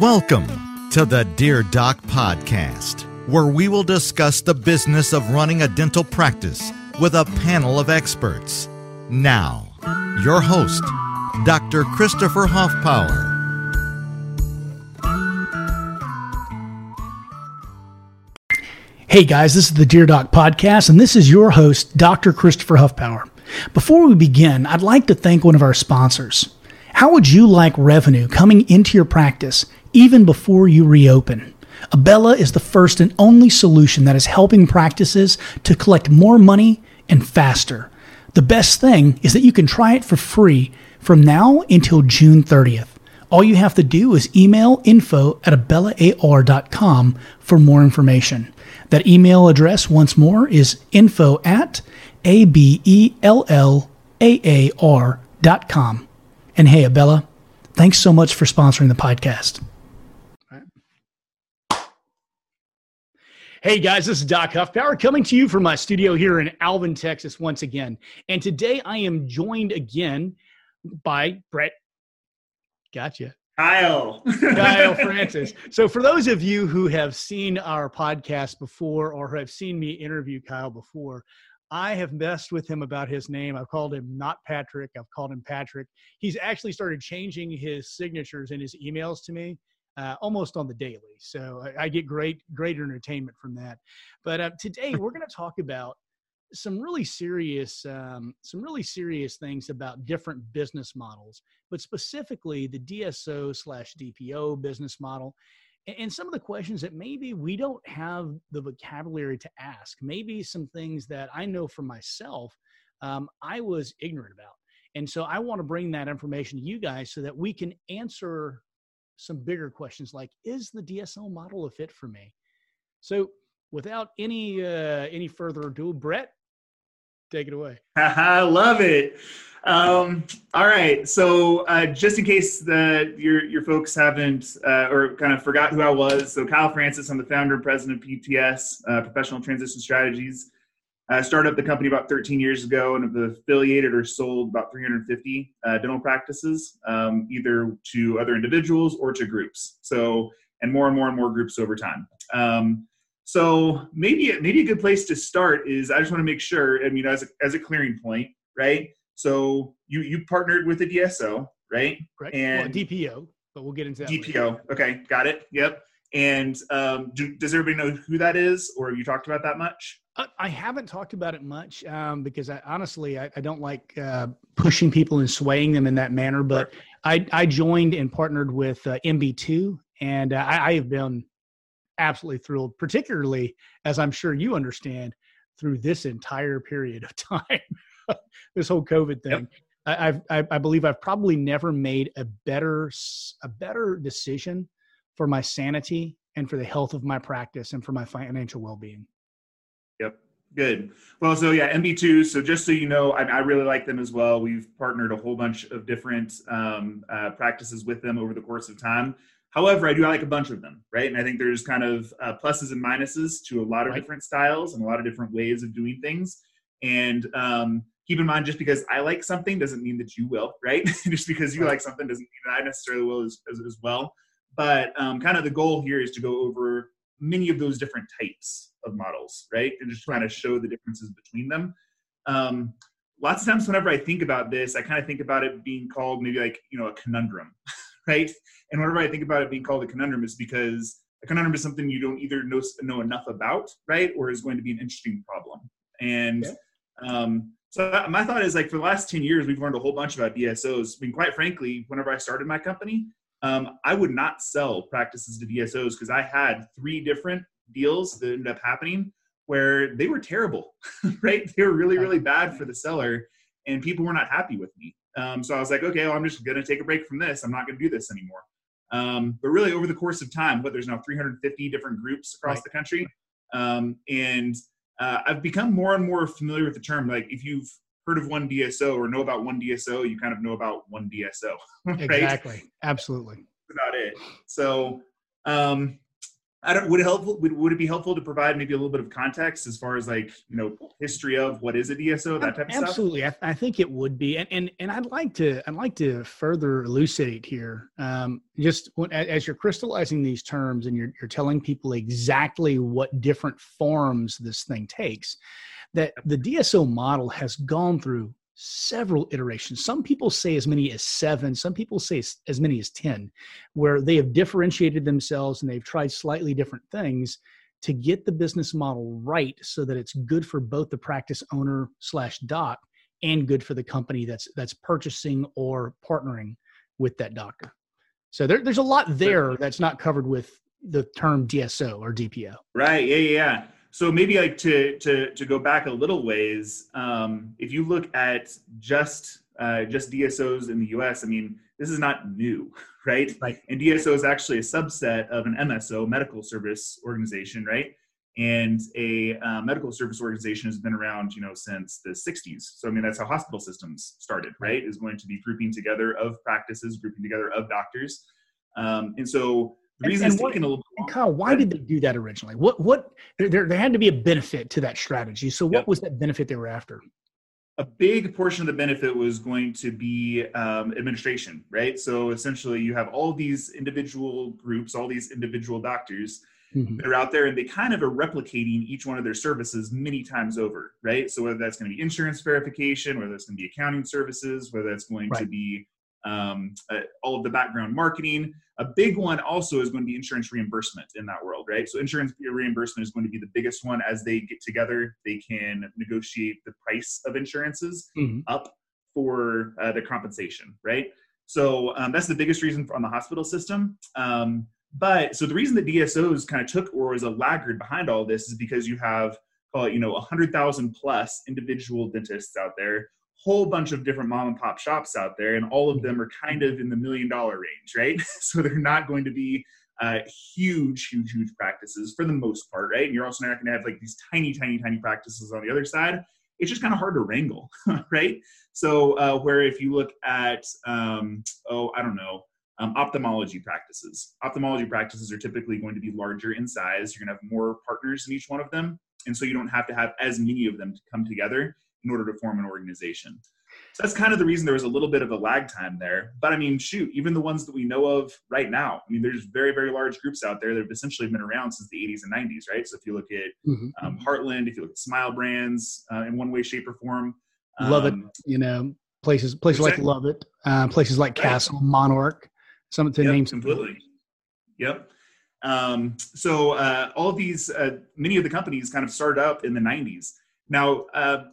Welcome to the Dear Doc Podcast, where we will discuss the business of running a dental practice with a panel of experts. Now, your host, Dr. Christopher Hoffpower. Hey guys, this is the Dear Doc Podcast, and this is your host, Dr. Christopher Huffpower. Before we begin, I'd like to thank one of our sponsors. How would you like revenue coming into your practice even before you reopen? Abellaa is the first and only solution that is helping practices to collect more money and faster. The best thing is that you can try it for free from now until June 30th. All you have to do is email info at abellaar.com for more information. That email address, once more, is info at a B E L L A A R dot com. And hey, Abellaa, thanks so much for sponsoring the podcast. Hey guys, this is Doc Huffpower coming to you from my studio here in Alvin, Texas, once again. And today I am joined again by Brett. Gotcha. Kyle. Kyle Francis. So, for those of you who have seen our podcast before or have seen me interview Kyle before, I have messed with him about his name. I've called him not Patrick. I've called him Patrick. He's actually started changing his signatures in his emails to me uh, almost on the daily. So I, I, get great, great entertainment from that. But uh, today we're going to talk about some really serious, um, some really serious things about different business models, but specifically the DSO slash DPO business model. And, some of the questions that maybe we don't have the vocabulary to ask, maybe some things that I know for myself, um, I was ignorant about. And so I want to bring that information to you guys so that we can answer some bigger questions like is the DSO model a fit for me? So without any uh, any further ado, Brett, take it away. I love it. Um, all right, so uh, just in case the your your folks haven't uh, or kind of forgot who I was, so Kyle Francis, I'm the founder and president of PTS, uh, Professional Transition Strategies. I started up the company about 13 years ago and have affiliated or sold about 350 uh, dental practices, um, either to other individuals or to groups. So, and more and more and more groups over time. Um, so maybe maybe a good place to start is I just want to make sure. I mean, as a, as a clearing point, right? So you you partnered with a DSO, right? Right. And well, DPO, but we'll get into that. DPO. Later. Okay, got it. Yep. And um, do, does everybody know who that is, or have you talked about that much? I haven't talked about it much um, because I, honestly I, I don't like uh, pushing people and swaying them in that manner. But I, I joined and partnered with uh, MB2, and uh, I, I, have been absolutely thrilled, particularly as I'm sure you understand through this entire period of time, this whole COVID thing. Yep. I, I've, I, I believe I've probably never made a better a better decision for my sanity and for the health of my practice and for my financial well being. Yep. Good. Well, so yeah, MB2. So just so you know, I, I, really like them as well. We've partnered a whole bunch of different um, uh, practices with them over the course of time. However, I do like a bunch of them, right? And I think there's kind of uh, pluses and minuses to a lot of right. different styles and a lot of different ways of doing things. And um, keep in mind, just because I like something doesn't mean that you will, right? just because you right. like something doesn't mean that I necessarily will as, as, as well. But um, kind of the goal here is to go over many of those different types of models, right? And just kind of show the differences between them. Um, lots of times, whenever I think about this, I kind of think about it being called maybe like, you know, a conundrum, right? And whenever I think about it being called a conundrum, is because a conundrum is something you don't either know, know enough about, right? Or is going to be an interesting problem. And okay. um, so my thought is like for the last 10 years, we've learned a whole bunch about DSOs. I mean, quite frankly, whenever I started my company, um, I would not sell practices to DSOs because I had three different deals that ended up happening where they were terrible, right? They were really, really bad for the seller, and people were not happy with me. Um, so I was like, okay, well, I'm just going to take a break from this. I'm not going to do this anymore. Um, but really, over the course of time, but there's now 350 different groups across right. the country, um, and uh, I've become more and more familiar with the term. Like, if you've heard of one DSO or know about one DSO, you kind of know about one DSO. Right? Exactly. Absolutely. That's about it. So, um, I don't. Would it helpful? Would, would it be helpful to provide maybe a little bit of context as far as like you know history of what is a DSO, that type of Absolutely, stuff? I, I think it would be, and, and and I'd like to I'd like to further elucidate here. Um, just when, as you're crystallizing these terms and you're you're telling people exactly what different forms this thing takes, that the DSO model has gone through several iterations. Some people say as many as seven, some people say as many as 10, where they have differentiated themselves and they've tried slightly different things to get the business model right so that it's good for both the practice owner slash doc and good for the company that's that's purchasing or partnering with that doctor. So there, there's a lot there that's not covered with the term DSO or DPO. Right. Yeah. Yeah so maybe like to to to go back a little ways um, if you look at just uh, just dsos in the us i mean this is not new right? Right. And dso is actually a subset of an mso medical service organization right? And a uh, medical service organization has been around you know since the 60s so i mean that's how hospital systems started right? Is going to be grouping together of practices grouping together of doctors. Um, and so the reason and, what, taking a little and Kyle, why did they do that originally? What what there, there, there had to be a benefit to that strategy. So what yep. was that benefit they were after? A big portion of the benefit was going to be um, administration, right? So essentially, you have all these individual groups, all these individual doctors mm-hmm. that are out there, and they kind of are replicating each one of their services many times over, right? So whether that's going to be insurance verification, whether that's going to be accounting services, whether that's going right. to be um, uh, all of the background marketing. A big one also is going to be insurance reimbursement in that world, right? So insurance reimbursement is going to be the biggest one as they get together. They can negotiate the price of insurances mm-hmm. up for uh, the compensation, right? So um, that's the biggest reason on the hospital system. Um, but so the reason that DSOs kind of took or was a laggard behind all this is because you have call it you know 100,000 plus individual dentists out there whole bunch of different mom and pop shops out there, and all of them are kind of in the million dollar range, right? so they're not going to be uh, huge, huge, huge practices for the most part, right? And you're also not going to have like these tiny, tiny, tiny practices on the other side. It's just kind of hard to wrangle, right? So, uh, where if you look at, um, oh, I don't know, um, ophthalmology practices. Ophthalmology practices are typically going to be larger in size. You're going to have more partners in each one of them. And so you don't have to have as many of them to come together in order to form an organization. So that's kind of the reason there was a little bit of a lag time there. But I mean, shoot, even the ones that we know of right now, I mean, there's very, very large groups out there that have essentially been around since the 80s and 90s, right? So if you look at mm-hmm. um, Heartland, if you look at Smile Brands uh, in one way, shape, or form, um, Love it, you know, places places like Love It, uh, places like Castle. Monarch, some of the yep, names. Completely. Yep. Um, so uh, all of these, uh, many of the companies kind of started up in the 90s. Now, uh,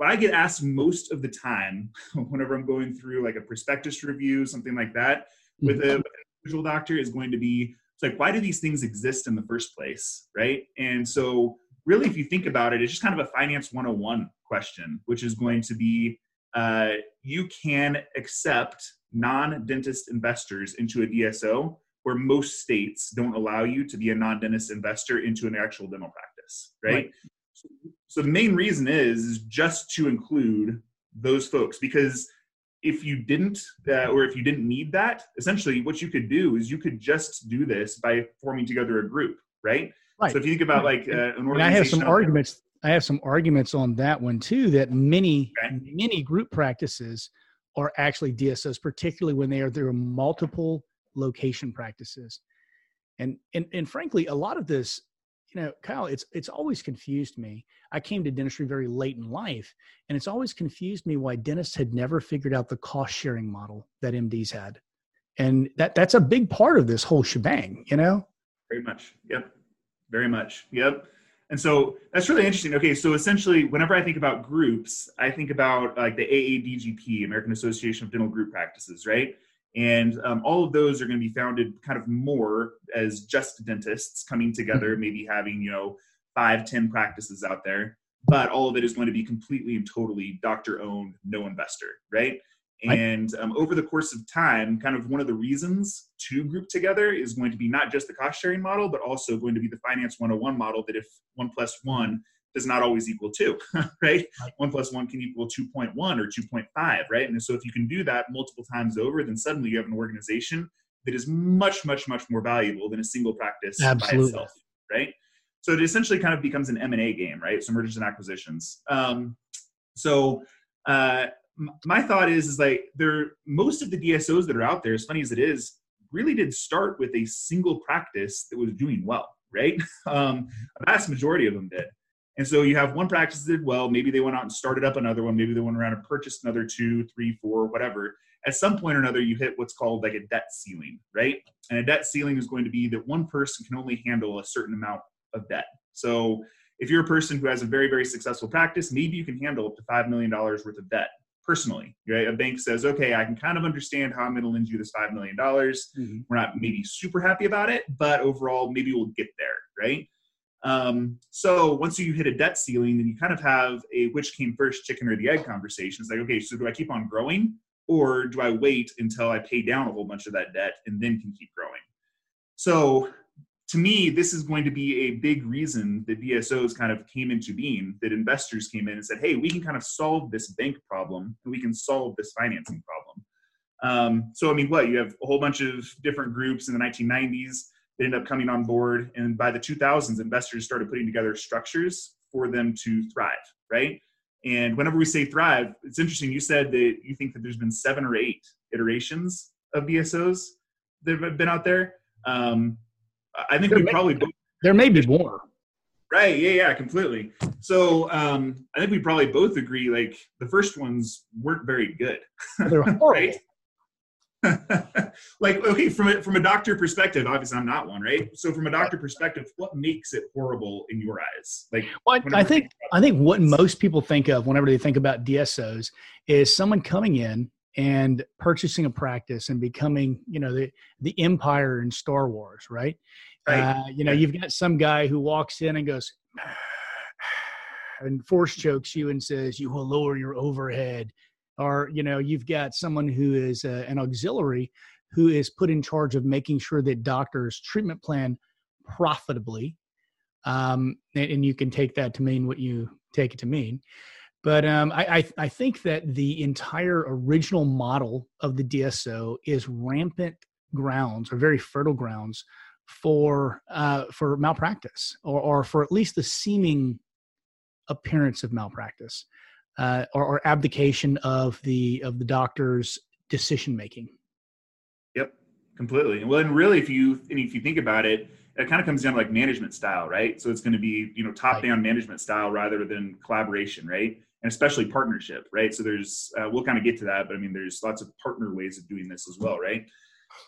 what I get asked most of the time whenever I'm going through like a prospectus review, something like that, with a mm-hmm. visual doctor is going to be it's like, why do these things exist in the first place? Right. And so, really, if you think about it, it's just kind of a finance 101 question, which is going to be uh, you can accept non dentist investors into a DSO where most states don't allow you to be a non dentist investor into an actual dental practice. right. right so the main reason is, is just to include those folks because if you didn't uh, or if you didn't need that essentially what you could do is you could just do this by forming together a group right, right. so if you think about like uh, an organization and i have some arguments i have some arguments on that one too that many okay. many group practices are actually dsos particularly when they are there are multiple location practices and and and frankly a lot of this you know, Kyle, it's it's always confused me. I came to dentistry very late in life, and it's always confused me why dentists had never figured out the cost sharing model that MDs had, and that that's a big part of this whole shebang. You know, very much. Yep, very much. Yep. And so that's really interesting. Okay, so essentially, whenever I think about groups, I think about like the AADGP, American Association of Dental Group Practices, right? And um, all of those are going to be founded kind of more as just dentists coming together, mm-hmm. maybe having, you know, five, ten practices out there. But all of it is going to be completely and totally doctor owned, no investor, right? And um, over the course of time, kind of one of the reasons to group together is going to be not just the cost sharing model, but also going to be the finance 101 model that if one plus one does not always equal two, right? One plus one can equal 2.1 or 2.5, right? And so if you can do that multiple times over, then suddenly you have an organization that is much, much, much more valuable than a single practice Absolutely. by itself, right? So it essentially kind of becomes an M&A game, right? So mergers and acquisitions. Um, so uh, my thought is, is like there, most of the DSOs that are out there, as funny as it is, really did start with a single practice that was doing well, right? Um, a vast majority of them did. And so you have one practice that did well. Maybe they went out and started up another one. Maybe they went around and purchased another two, three, four, whatever. At some point or another, you hit what's called like a debt ceiling, right? And a debt ceiling is going to be that one person can only handle a certain amount of debt. So if you're a person who has a very, very successful practice, maybe you can handle up to $5 million worth of debt personally, right? A bank says, okay, I can kind of understand how I'm going to lend you this $5 million. Mm-hmm. We're not maybe super happy about it, but overall, maybe we'll get there, right? Um, so once you hit a debt ceiling, then you kind of have a which came first, chicken or the egg conversation. It's like, okay, so do I keep on growing or do I wait until I pay down a whole bunch of that debt and then can keep growing? So to me, this is going to be a big reason that DSOs kind of came into being, that investors came in and said, hey, we can kind of solve this bank problem and we can solve this financing problem. Um, so, I mean, what? You have a whole bunch of different groups in the 1990s that end up coming on board. And by the 2000s, investors started putting together structures for them to thrive, right? And whenever we say thrive, it's interesting. You said that you think that there's been seven or eight iterations of DSOs that have been out there. Um, I think there we probably both, there may be more. Right. Yeah. Yeah. Completely. So um, I think we probably both agree. Like the first ones weren't very good. They're horrible. right. like okay, from a, from a doctor perspective, obviously I'm not one, right? So from a doctor perspective, what makes it horrible in your eyes? Like, well, I think I think what most people think of whenever they think about DSOs is someone coming in and purchasing a practice and becoming, you know, the the empire in Star Wars, right? right. Uh, you know, you've got some guy who walks in and goes and force chokes you and says, "You will lower your overhead." Or you know you've got someone who is uh, an auxiliary who is put in charge of making sure that doctors treatment plan profitably um, and, and, you can take that to mean what you take it to mean. But um, I, I, I think that the entire original model of the dso is rampant grounds or very fertile grounds for uh, for malpractice or, or for at least the seeming appearance of malpractice uh, or, or abdication of the of the doctor's decision making. Yep, completely. Well, and really, if you if you think about it, it kind of comes down to like management style, right? So it's going to be you know top down right. management style rather than collaboration, right? And especially partnership, right? So there's uh, we'll kind of get to that, but I mean there's lots of partner ways of doing this as well, right?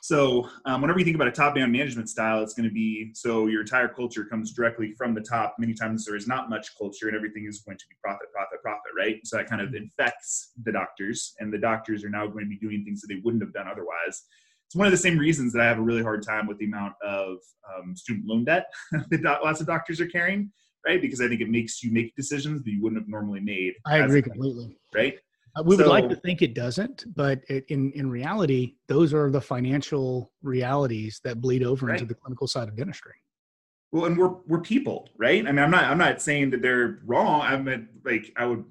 So um, whenever you think about a top-down management style, it's going to be so your entire culture comes directly from the top. Many times there is not much culture, and everything is going to be profit, profit, profit, right? So that kind of infects the doctors, and the doctors are now going to be doing things that they wouldn't have done otherwise. It's one of the same reasons that I have a really hard time with the amount of um, student loan debt that lots of doctors are carrying, right? Because I think it makes you make decisions that you wouldn't have normally made. I agree completely. Right. Uh, we so, would like to think it doesn't, but it, in in reality, those are the financial realities that bleed over right. into the clinical side of dentistry. Well, and we're we're people, right? I mean, I'm not I'm not saying that they're wrong. I mean, like I would,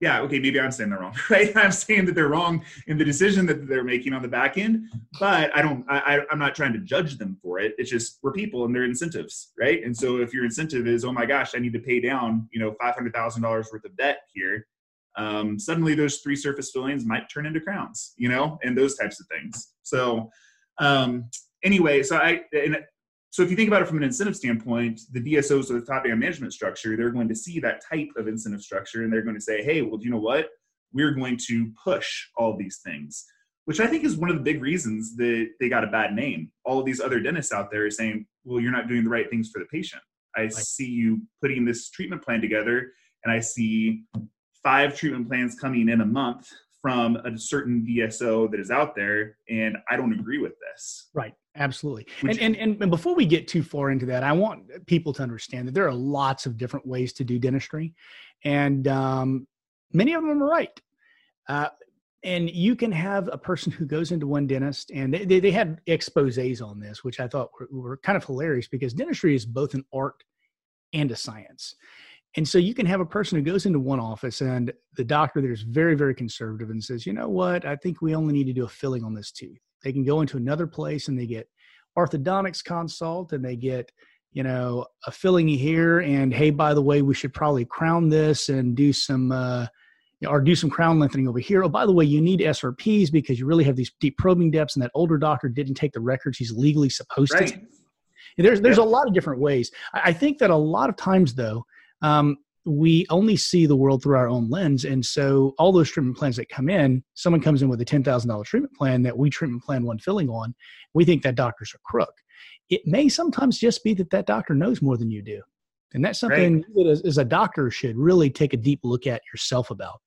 yeah, okay, maybe I'm saying they're wrong, right? I'm saying that they're wrong in the decision that they're making on the back end, but I don't. I I'm not trying to judge them for it. It's just we're people and their incentives, right? And so if your incentive is, oh my gosh, I need to pay down, you know, five hundred thousand dollars worth of debt here um, suddenly those three surface fillings might turn into crowns, you know, and those types of things. So um, anyway, so I so if you think about it from an incentive standpoint, the DSOs or the top-down management structure, they're going to see that type of incentive structure, and they're going to say, "Hey, well, do you know what? We're going to push all these things." Which I think is one of the big reasons that they got a bad name. All of these other dentists out there are saying, "Well, you're not doing the right things for the patient." I see you putting this treatment plan together, and I see five treatment plans coming in a month from a certain DSO that is out there, and I don't agree with this. Right, absolutely. And, and, and before we get too far into that, I want people to understand that there are lots of different ways to do dentistry, and um, many of them are right. Uh, and you can have a person who goes into one dentist and they, they, had exposés on this which i thought were, were, kind of hilarious because dentistry is both an art and a science and so you can have a person who goes into one office and the doctor there is very, very conservative and says, you know what, I think we only need to do a filling on this tooth. They can go into another place and they get orthodontics consult and they get you know a filling here and hey by the way we should probably crown this and do some uh, or do some crown lengthening over here. Oh, by the way, you need SRPs because you really have these deep probing depths, and that older doctor didn't take the records he's legally supposed right. to. There's there's yep. a lot of different ways. I think that a lot of times though, um, we only see the world through our own lens, and so all those treatment plans that come in, someone comes in with a ten thousand dollar treatment plan that we treatment plan one filling on, we think that doctor's a crook. It may sometimes just be that that doctor knows more than you do, and that's something right. that as, as a doctor should really take a deep look at yourself about.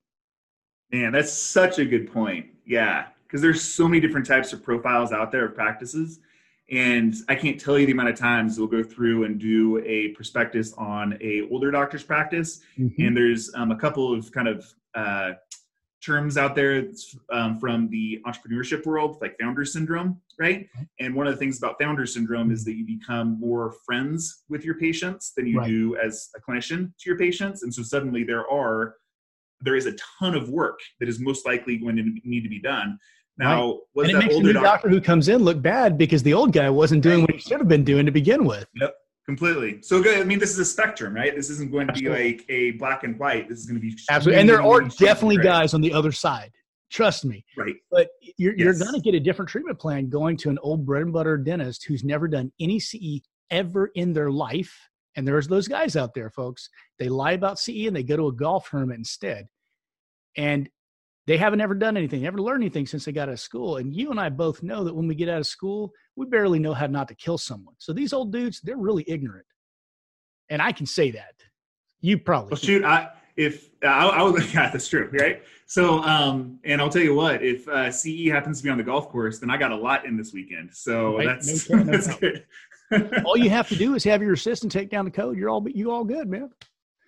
Man, that's such a good point. Yeah, because there's so many different types of profiles out there of practices, and I can't tell you the amount of times we'll go through and do a prospectus on a older doctor's practice, mm-hmm. and there's um, a couple of kind of uh, terms out there um, from the entrepreneurship world, like founder syndrome, right? Mm-hmm. And one of the things about founder syndrome is that you become more friends with your patients than you right. do as a clinician to your patients, and so suddenly there are there is a ton of work that is most likely going to need to be done. Now, right. was and it makes the new doctor, doctor who comes in look bad because the old guy wasn't doing what he should have been doing to begin with. Yep, completely. So good. I mean, this is a spectrum, right? This isn't going to be like a black and white. This is going to be absolutely. And there are definitely guys on the other side. Trust me. Right. But you're, yes. you're going to get a different treatment plan going to an old bread and butter dentist who's never done any CE ever in their life and there's those guys out there, folks. They lie about CE and they go to a golf tournament instead. And they haven't ever done anything, never learned anything since they got out of school. And you and I both know that when we get out of school, we barely know how not to kill someone. So these old dudes, they're really ignorant. And I can say that. You probably. Well, shoot, I, if I, I was, yeah, that's true, right? So, um, and I'll tell you what, if uh, CE happens to be on the golf course, then I got a lot in this weekend. So right? that's, no, no, that's good. all you have to do is have your assistant take down the code. You're all you all good, man.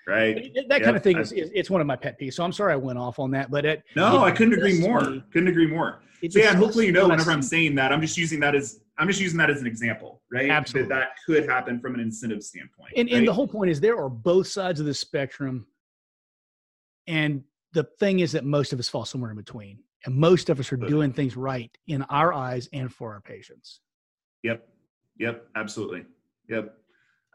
Right. That yep. kind of thing is, is, it's one of my pet peeves. So I'm sorry I went off on that, but it, no, it I couldn't agree more. Me. Couldn't agree more. So yeah, hopefully you know whenever I'm saying that, I'm just using that as I'm just using that as an example, right? Absolutely. That, that could happen from an incentive standpoint. And, right? and the whole point is there are both sides of the spectrum, and the thing is that most of us fall somewhere in between, and most of us are doing things right in our eyes and for our patients. Yep. Yep. Absolutely. Yep.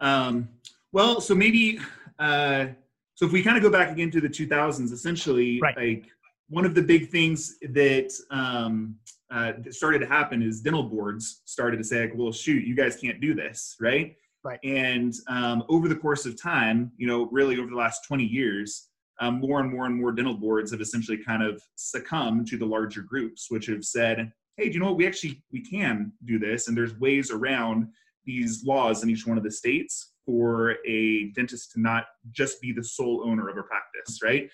Um, well, so maybe uh, so if we kind of go back again to the 2000s, essentially, right. like one of the big things that, um, uh, that started to happen is dental boards started to say, like, well, shoot, you guys can't do this, right? Right. And um, over the course of time, you know, really over the last 20 years, um, more and more and more dental boards have essentially kind of succumbed to the larger groups, which have said, hey, do you know what? We actually we can do this, and there's ways around these laws in each one of the states for a dentist to not just be the sole owner of a practice, right?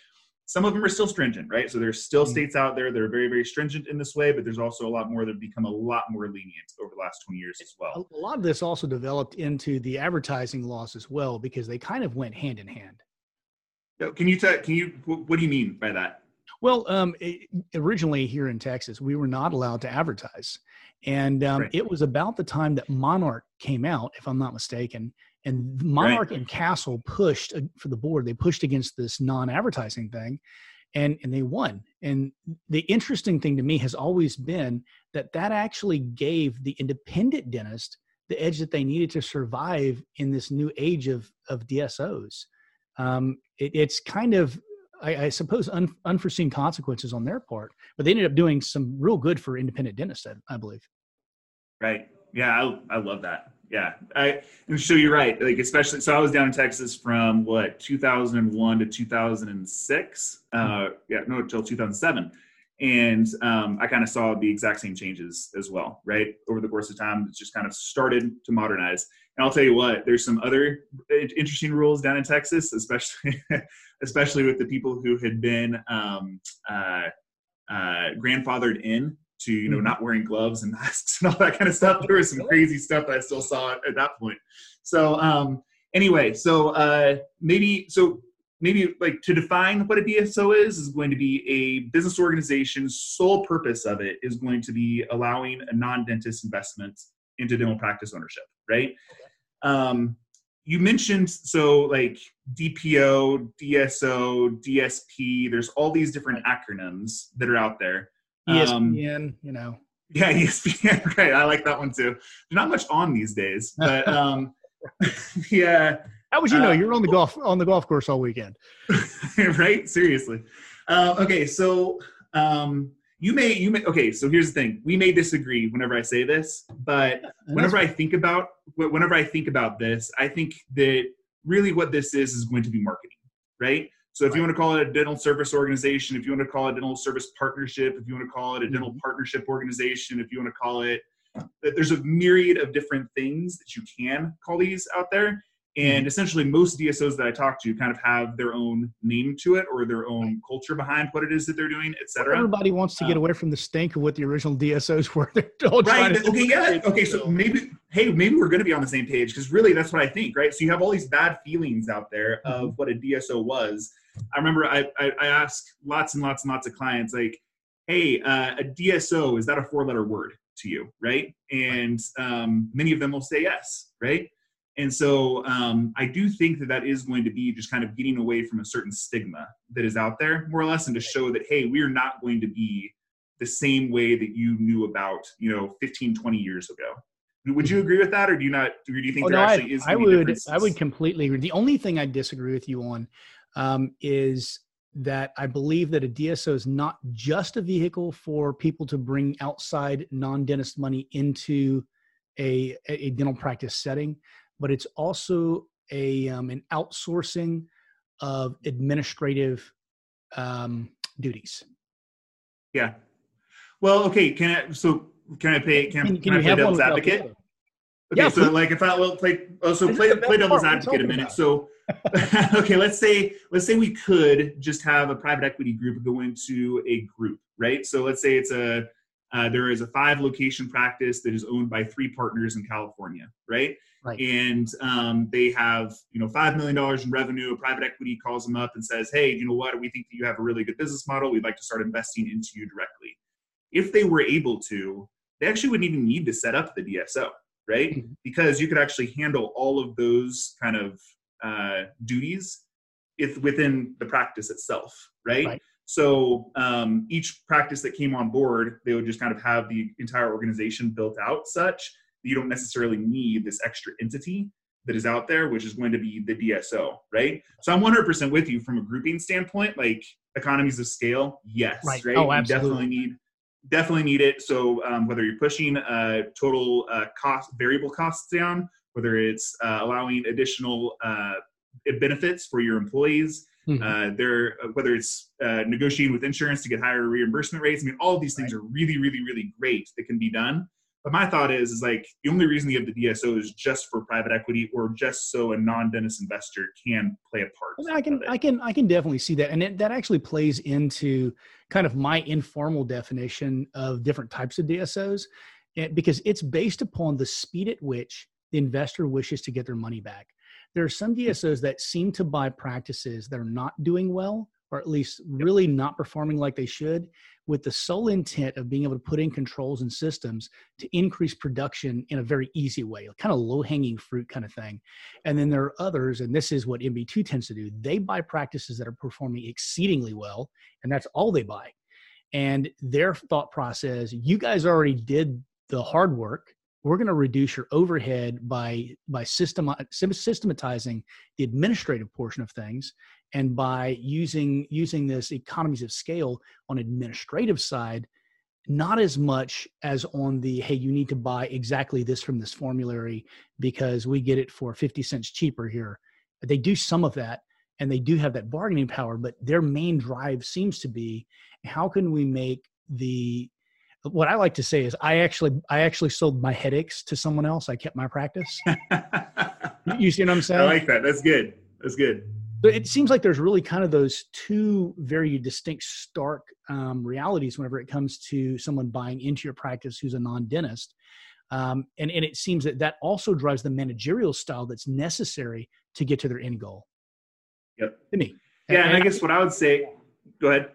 Some of them are still stringent, right? So there's still mm-hmm. states out there that are very, very stringent in this way, but there's also a lot more that have become a lot more lenient over the last 20 years as well. A lot of this also developed into the advertising laws as well because they kind of went hand in hand. Can you tell? Can you? What do you mean by that? Well, um, it, originally here in Texas, we were not allowed to advertise, and um, right. it was about the time that Monarch came out, if I'm not mistaken, and Monarch right. and Castle pushed for the board. They pushed against this non-advertising thing, and and they won. And the interesting thing to me has always been that that actually gave the independent dentist the edge that they needed to survive in this new age of of DSOs. Um, it, it's kind of I, I suppose un, unforeseen consequences on their part, but they ended up doing some real good for independent dentists, I, I believe. Right. Yeah, I, I love that yeah i and so you're right like especially so i was down in texas from what 2001 to 2006 uh yeah no until 2007 and um, i kind of saw the exact same changes as well right? Over the course of time it's just kind of started to modernize. And i'll tell you what there's some other interesting rules down in texas especially especially with the people who had been um, uh, uh, grandfathered in to you know mm-hmm. not wearing gloves and masks and all that kind of stuff. There was some crazy stuff that I still saw at that point. So um, anyway, so uh, maybe so maybe like to define what a DSO is is going to be a business organization's sole purpose of it is going to be allowing a non-dentist investment into dental practice ownership, right? Um, you mentioned so like DPO, DSO, DSP. There's all these different acronyms that are out there. ESPN, um, you know. Yeah, ESPN. Right, I like that one too. There's not much on these days, but um, yeah. How would you know? Uh, You're on the golf on the golf course all weekend, right? Seriously. Uh, okay, so um, you may you may okay. So here's the thing: we may disagree whenever I say this, but whenever I think about whenever I think about this, I think that really what this is is going to be marketing, right? So if right. you want to call it a dental service organization, if you want to call it a dental service partnership, if you want to call it a dental mm-hmm. partnership organization, if you want to call it, there's a myriad of different things that you can call these out there. And mm-hmm. essentially, most DSOs that I talk to kind of have their own name to it or their own culture behind what it is that they're doing, et cetera. Everybody wants to get um, away from the stink of what the original DSOs were. They're all right. okay. Yeah. Okay. So maybe, hey, maybe we're going to be on the same page because really that's what I think, right? So you have all these bad feelings out there of mm-hmm. what a DSO was. I remember I, I, I asked lots and lots and lots of clients, like, hey, uh, a DSO, is that a four letter word to you? Right. And um, many of them will say yes. Right and so um, I do think that that is going to be just kind of getting away from a certain stigma that is out there, more or less, and to show that, hey, we're not going to be the same way that you knew about, you know, 15, 20 years ago. Would you mm-hmm. agree with that, or do you not? Or do you think oh, there no, actually I, is? I would. I would completely agree. The only thing I disagree with you on um, is that I believe that a DSO is not just a vehicle for people to bring outside non-dentist money into a, a dental practice setting but it's also a um, an outsourcing of administrative um, duties. Yeah. Well, okay. Can I? So can I pay? Can, can, can, I play devil's advocate? Okay, yeah, so please. like if I will play, oh, so play play devil's advocate a minute. So, okay, let's say let's say we could just have a private equity group go into a group, right? So let's say it's a uh, there is a five location practice that is owned by three partners in California, right? Right. And um, they have, you know, five million dollars in revenue. A private equity calls them up and says, "Hey, you know what? We think that you have a really good business model. We'd like to start investing into you directly." If they were able to, they actually wouldn't even need to set up the DSO, right? Mm-hmm. Because you could actually handle all of those kind of uh, duties if within the practice itself, right? right. So um, each practice that came on board, they would just kind of have the entire organization built out such that you don't necessarily need this extra entity that is out there, which is going to be the DSO, right? So I'm 100% with you from a grouping standpoint, like economies of scale, yes, right? right? Oh, absolutely. You definitely need definitely need it. So um, whether you're pushing uh, total uh, cost variable costs down, whether it's uh, allowing additional uh, benefits for your employees, mm-hmm. Uh, there whether it's uh, negotiating with insurance to get higher reimbursement rates. I mean, all of these things right. are really, really, really great that can be done. But my thought is, is like the only reason you have the DSO is just for private equity or just so a non-dentist investor can play a part. I can, I can, I can definitely see that, and it, that actually plays into kind of my informal definition of different types of DSOs, eh, because it's based upon the speed at which the investor wishes to get their money back. There are some DSOs that seem to buy practices that are not doing well, or at least really not performing like they should with the sole intent of being able to put in controls and systems to increase production in a very easy way, kind of low hanging fruit kind of thing. And then there are others, and this is what MB2 tends to do they buy practices that are performing exceedingly well, and that's all they buy. And their thought process you guys already did the hard work we're going to reduce your overhead by by system, systematizing the administrative portion of things and by using using this economies of scale on administrative side not as much as on the hey you need to buy exactly this from this formulary because we get it for 50 cents cheaper here. They do some of that and they do have that bargaining power but their main drive seems to be how can we make the what i like to say is i actually i actually sold my headaches to someone else. I kept my practice. You see what i'm saying? i like that. That's good. That's good but it seems like there's really kind of those two very distinct, stark um, realities whenever it comes to someone buying into your practice who's a non-dentist. Um, and, and it seems that that also drives the managerial style that's necessary to get to their end goal. Yep. To me. Yeah, and, and I guess what I would say, go ahead.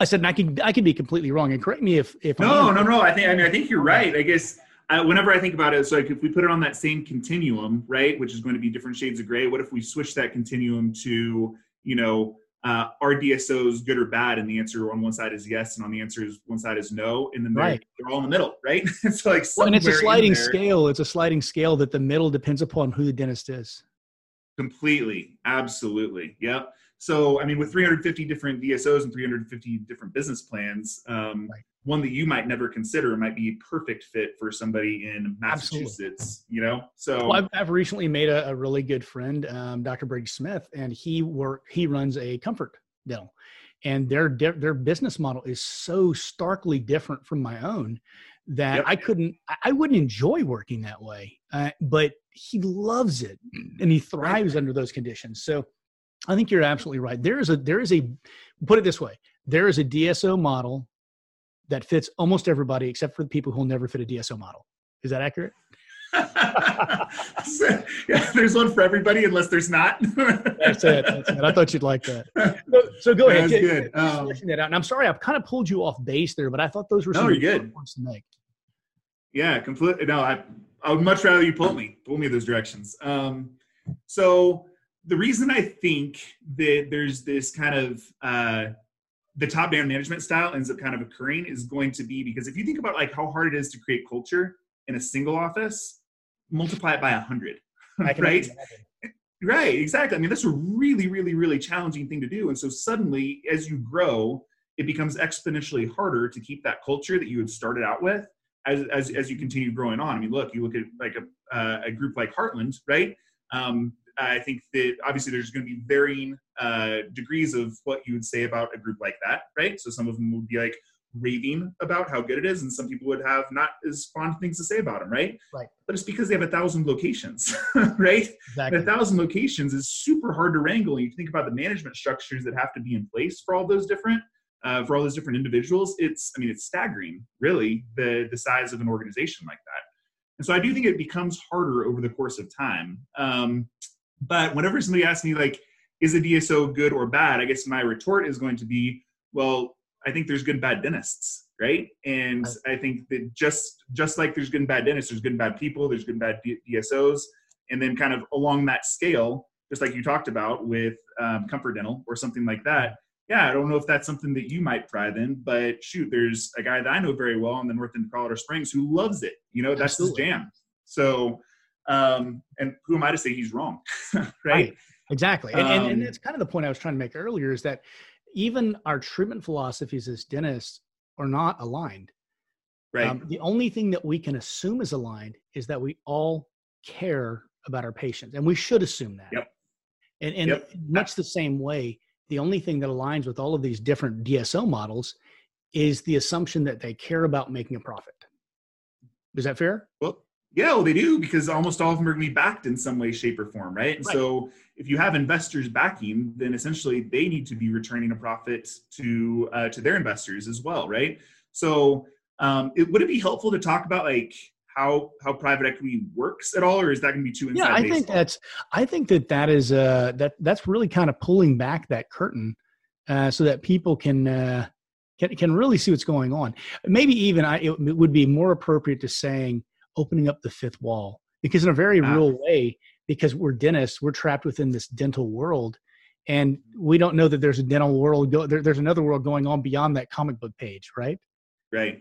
I said, and I could I could be completely wrong, and correct me if if no, no, no. I think I mean I think you're right. I guess I, whenever I think about it, it's like if we put it on that same continuum, right, which is going to be different shades of gray. What if we switch that continuum to, you know, uh, are DSOs good or bad? And the answer on one side is yes, and on the answer is one side is no, and then they're, Right. they're all in the middle, right? it's like Well, and it's a sliding scale. It's a sliding scale that the middle depends upon who the dentist is. Completely, absolutely, yep. So, I mean, with 350 different DSOs and 350 different business plans, um, Right. One that you might never consider might be a perfect fit for somebody in Absolutely. Massachusetts. You know, so Well, I've, I've recently made a, a really good friend, um, Dr. Brady Smith, and he work he runs a comfort dental, and their their business model is so starkly different from my own that Yep. I couldn't I- wouldn't enjoy working that way. Uh, but he loves it, and he thrives under those conditions. So I think you're absolutely right. There is a there is a put it this way: there is a DSO model that fits almost everybody except for the people who will never fit a DSO model. Is that accurate? So, yeah, there's one for everybody, unless there's not. That's it. That's it. I thought you'd like that. So, so go ahead. That's good. Um, that out. And I'm sorry, I've kind of pulled you off base there, but I thought those were No, some you're good. points to make. Yeah, completely. No, I, I would much rather you pull me, pull me those directions. Um, so the reason I think that there's this kind of uh, the top-down management style ends up kind of occurring is going to be because if you think about like how hard it is to create culture in a single office, multiply it by a hundred, right? imagine. Right, exactly. I mean, that's a really, really, really challenging thing to do. And so suddenly, as you grow, it becomes exponentially harder to keep that culture that you had started out with as, as, as you continue growing on. I mean, look, you look at like a, uh, a group like Heartland, right? Um, I think that obviously there's going to be varying uh, degrees of what you would say about a group like that, right? So some of them would be like raving about how good it is, and some people would have not as fond things to say about them, right? Right. But it's because they have a thousand locations, right? And Exactly. a thousand locations is super hard to wrangle. And you think about the management structures that have to be in place for all those different, uh, for all those different individuals. It's, I mean, it's staggering, really, the the size of an organization like that. And so I do think it becomes harder over the course of time. Um, but whenever somebody asks me like, is a DSO good or bad? I guess my retort is going to be, well, I think there's good and bad dentists, right? And I think that just just like there's good and bad dentists, there's good and bad people, there's good and bad DSOs, and then kind of along that scale, just like you talked about with um, Comfort Dental or something like that. Yeah, I don't know if that's something that you might thrive in, but shoot, there's a guy that I know very well in the north end of Colorado Springs who loves it. You know, that's Absolutely. his jam. So, um, and who am I to say he's wrong, right? Right. Exactly. And, and, and Um, that's kind of the point I was trying to make earlier is that even our treatment philosophies as dentists are not aligned. Right. Um, the only thing that we can assume is aligned is that we all care about our patients, and we should assume that. Yep. And, and Yep. much the same way, the only thing that aligns with all of these different DSO models is the assumption that they care about making a profit. Is that fair? Well, yeah, well, they do because almost all of them are going to be backed in some way, shape, or form, right? And Right. so, if you have investors backing, then essentially they need to be returning a profit to uh, to their investors as well, right? So, um, it, would it be helpful to talk about like how how private equity works at all, or is that going to be too inside yeah i think that's i think that that is uh that that's really kind of pulling back that curtain uh so that people can uh can, can really see what's going on maybe even i it would be more appropriate to saying opening up the fifth wall because in a very Ah. real way because we're dentists we're trapped within this dental world and we don't know that there's a dental world go, there, there's another world going on beyond that comic book page right right?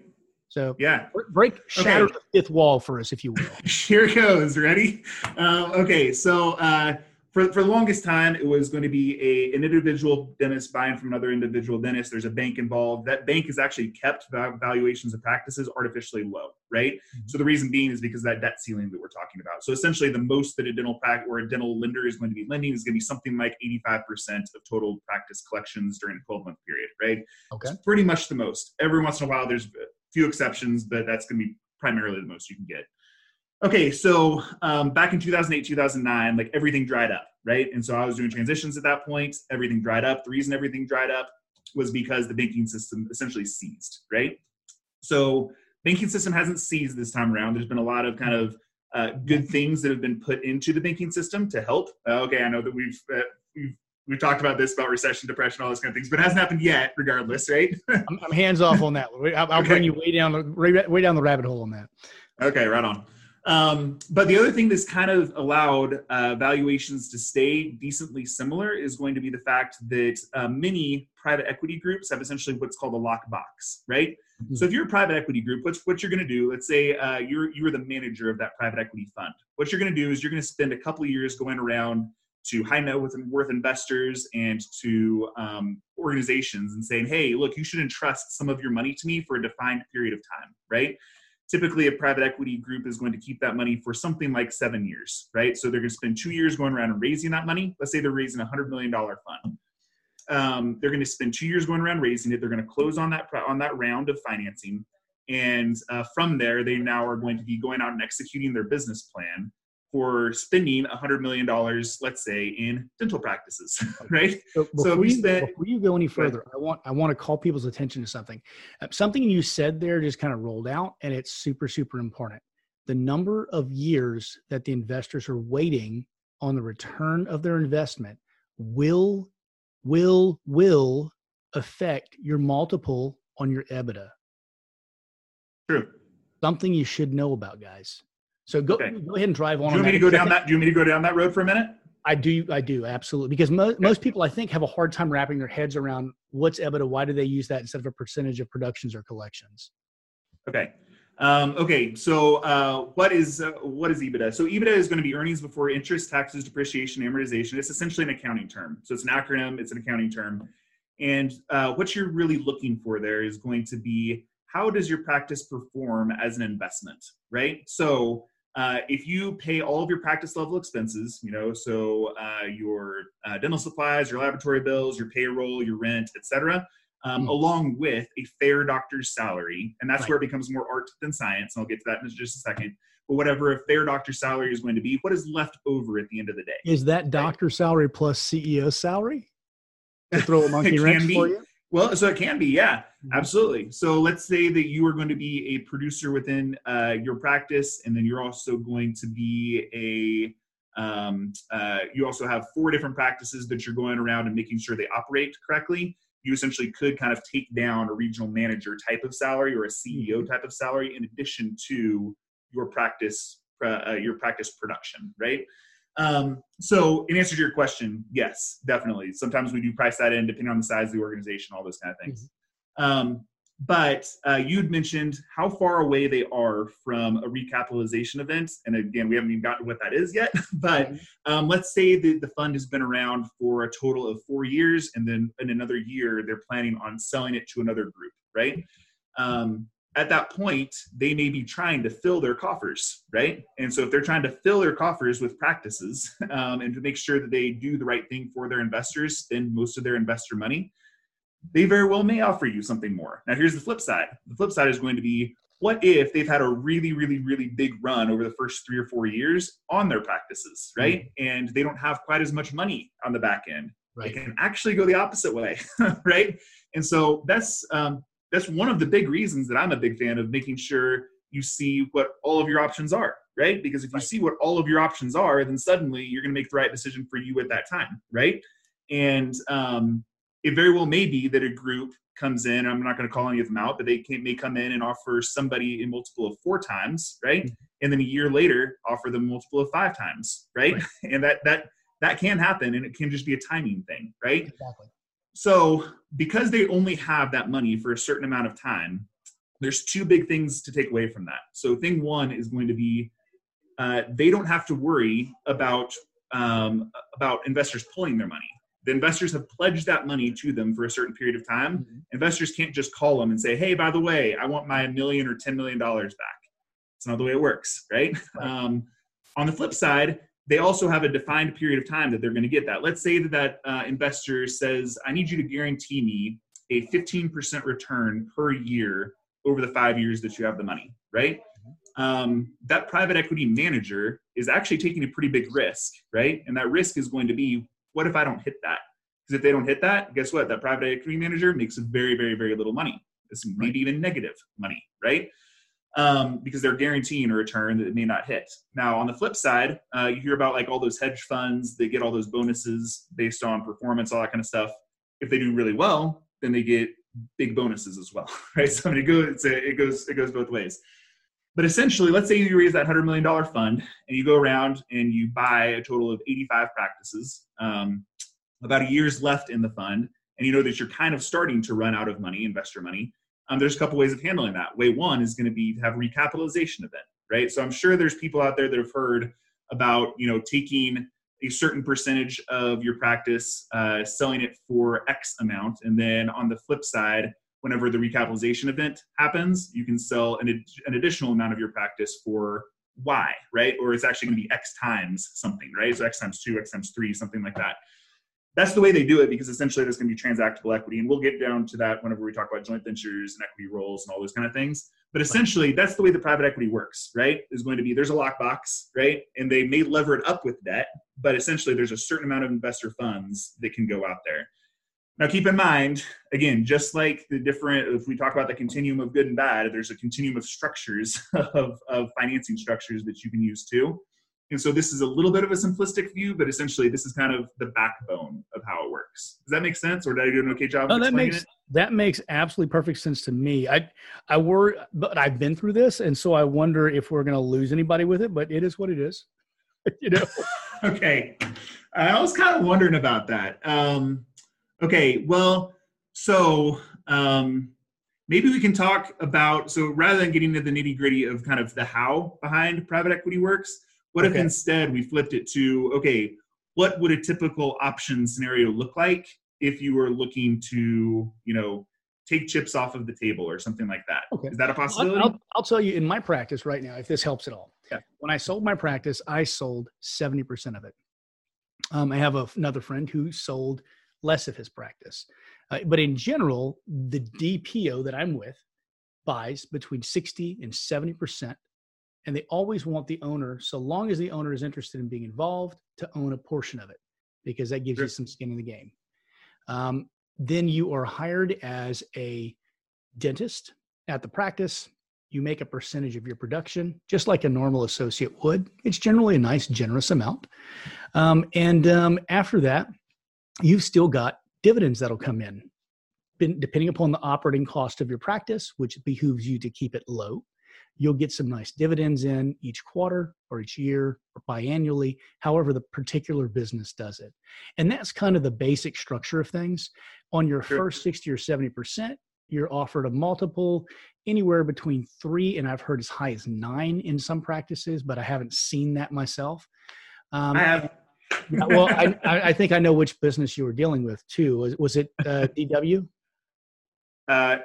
so Yeah. break- shatter the fifth wall for us if you will Here goes. Ready? Um, okay. So uh, for for the longest time, it was going to be a an individual dentist buying from another individual dentist. There's a bank involved. That bank has actually kept valuations of practices artificially low, right? Mm-hmm. So the reason being is because of that debt ceiling that we're talking about. So essentially, the most that a dental practice or a dental lender is going to be lending is going to be something like 85% of total practice collections during a 12 month period, right? okay It's pretty much the most. Every once in a while, there's a few exceptions, but that's going to be primarily the most you can get. Okay, so um, back in 2008, 2009, like everything dried up, right? And so I was doing transitions at that point. Everything dried up. The reason everything dried up was because the banking system essentially seized, right? So banking system hasn't seized this time around. There's been a lot of kind of uh, good things that have been put into the banking system to help. Uh, okay, I know that we've uh, we've we've talked about this about recession, depression, all those kind of things, but it hasn't happened yet, regardless, right? I'm, I'm hands off on that. I'll, I'll Okay. bring you way down the way, way down the rabbit hole on that. Okay, right on. Um, but the other thing that's kind of allowed uh, valuations to stay decently similar is going to be the fact that uh, many private equity groups have essentially what's called a lockbox, right? Mm-hmm. So if you're a private equity group, what's what you're going to do? Let's say uh, you're you're the manager of that private equity fund. What you're going to do is you're going to spend a couple of years going around to high net worth investors and to um, organizations and saying, hey, look, you should entrust some of your money to me for a defined period of time, right? Typically, a private equity group is going to keep that money for something like seven years, right? So they're going to spend two years going around and raising that money. Let's say they're raising a $100 million fund. Um, they're going to spend two years going around raising it. They're going to close on that on that round of financing, and uh, from there, they now are going to be going out and executing their business plan for spending $100 million, let's say, in dental practices, right? So before, so you, spent, before you go any further, I want, I want to call people's attention to something. Uh, something you said there just kind of rolled out, and it's super, super important. The number of years that the investors are waiting on the return of their investment will, will, will affect your multiple on your EBITDA. True. Something you should know about, guys. So go, okay. go ahead and drive on. Do you want me to go down that? Do you want me to go down that road for a minute? I do. I do absolutely because mo- okay. most people I think have a hard time wrapping their heads around what's EBITDA. Why do they use that instead of a percentage of productions or collections? Okay. Um, okay. So uh, what is uh, what is EBITDA? So EBITDA is going to be earnings before interest, taxes, depreciation, amortization. It's essentially an accounting term. So it's an acronym. It's an accounting term. And uh, what you're really looking for there is going to be how does your practice perform as an investment, right? So uh, if you pay all of your practice level expenses, you know, so uh, your uh, dental supplies, your laboratory bills, your payroll, your rent, etc., um, mm. along with a fair doctor's salary, and that's right. where it becomes more art than science. And I'll get to that in just a second. But whatever a fair doctor's salary is going to be, what is left over at the end of the day? Is that doctor right? salary plus CEO salary? To throw a monkey wrench for you? Well, so it can be, yeah, mm-hmm. absolutely. So let's say that you are going to be a producer within uh, your practice, and then you're also going to be a um, uh, you also have four different practices that you're going around and making sure they operate correctly. You essentially could kind of take down a regional manager type of salary or a CEO mm-hmm. type of salary in addition to your practice uh, your practice production, right? Um, so, in answer to your question, yes, definitely. Sometimes we do price that in depending on the size of the organization, all those kind of things. Mm-hmm. Um, but uh, you'd mentioned how far away they are from a recapitalization event. And again, we haven't even gotten what that is yet. but mm-hmm. um, let's say that the fund has been around for a total of four years, and then in another year, they're planning on selling it to another group, right? Um, at that point, they may be trying to fill their coffers, right? And so, if they're trying to fill their coffers with practices um, and to make sure that they do the right thing for their investors, spend most of their investor money, they very well may offer you something more. Now, here's the flip side the flip side is going to be what if they've had a really, really, really big run over the first three or four years on their practices, right? Mm-hmm. And they don't have quite as much money on the back end. Right. It can actually go the opposite way, right? And so that's um, that's one of the big reasons that I'm a big fan of making sure you see what all of your options are, right? Because if you see what all of your options are, then suddenly you're going to make the right decision for you at that time, right? And um, it very well may be that a group comes in. I'm not going to call any of them out, but they can, may come in and offer somebody a multiple of four times, right? Mm-hmm. And then a year later, offer them multiple of five times, right? right? And that that that can happen, and it can just be a timing thing, right? Exactly. So, because they only have that money for a certain amount of time, there's two big things to take away from that. So, thing one is going to be uh, they don't have to worry about um, about investors pulling their money. The investors have pledged that money to them for a certain period of time. Mm-hmm. Investors can't just call them and say, "Hey, by the way, I want my million or ten million dollars back." It's not the way it works, right? right. Um, on the flip side, they also have a defined period of time that they're going to get that. Let's say that that uh, investor says, I need you to guarantee me a 15% return per year over the five years that you have the money, right? Um, that private equity manager is actually taking a pretty big risk, right? And that risk is going to be, what if I don't hit that? Because if they don't hit that, guess what? That private equity manager makes very, very, very little money. It's maybe even negative money, right? Um, because they're guaranteeing a return that it may not hit. Now, on the flip side, uh, you hear about like all those hedge funds, they get all those bonuses based on performance, all that kind of stuff. If they do really well, then they get big bonuses as well, right? So I mean, it goes, it goes, it goes both ways. but essentially, let's say you raise that $100 million fund and you go around and you buy a total of 85 practices, um, about a year's left in the fund, and you know that you're kind of starting to run out of money, investor money. Um, there's a couple ways of handling that. Way one is going to be to have recapitalization event, right? So I'm sure there's people out there that have heard about, you know, taking a certain percentage of your practice, uh, selling it for X amount, and then on the flip side, whenever the recapitalization event happens, you can sell an, an additional amount of your practice for Y, right? Or it's actually going to be X times something, right? So X times two, X times three, something like that. That's the way they do it because essentially there's going to be transactable equity. And we'll get down to that whenever we talk about joint ventures and equity rolls and all those kind of things. But essentially, that's the way the private equity works, right? Is going to be there's a lockbox, right? And they may lever it up with debt, but essentially there's a certain amount of investor funds that can go out there. Now, keep in mind, again, just like the different, if we talk about the continuum of good and bad, there's a continuum of structures of, of financing structures that you can use too. And so this is a little bit of a simplistic view, but essentially this is kind of the backbone of how it works. Does that make sense, or did I do an okay job? No, that makes it? that makes absolutely perfect sense to me. I I worry, but I've been through this, and so I wonder if we're going to lose anybody with it. But it is what it is, you know. okay, I was kind of wondering about that. Um, Okay, well, so um, maybe we can talk about so rather than getting into the nitty gritty of kind of the how behind private equity works, what okay. if instead we flipped it to okay, what would a typical option scenario look like if you were looking to you know take chips off of the table or something like that? Okay. Is that a possibility? I'll, I'll, tell you in my practice right now, if this helps at all. Yeah. When I sold my practice, I sold 70% of it. Um, I have a, another friend who sold less of his practice. Uh, but in general, the DPO that I'm with buys between 60 and 70%. And they always want the owner, so long as the owner is interested in being involved, to own a portion of it because that gives sure. you some skin in the game. Um, then you are hired as a dentist at the practice. You make a percentage of your production, just like a normal associate would. It's generally a nice, generous amount. Um, and um, after that, you've still got dividends that'll come in depending upon the operating cost of your practice which behooves you to keep it low you'll get some nice dividends in each quarter or each year or biannually however the particular business does it and that's kind of the basic structure of things on your sure. first 60 or 70 percent you're offered a multiple anywhere between three and i've heard as high as nine in some practices but i haven't seen that myself um, i have yeah, well, I, I think I know which business you were dealing with too. Was, was it uh, DW? Uh,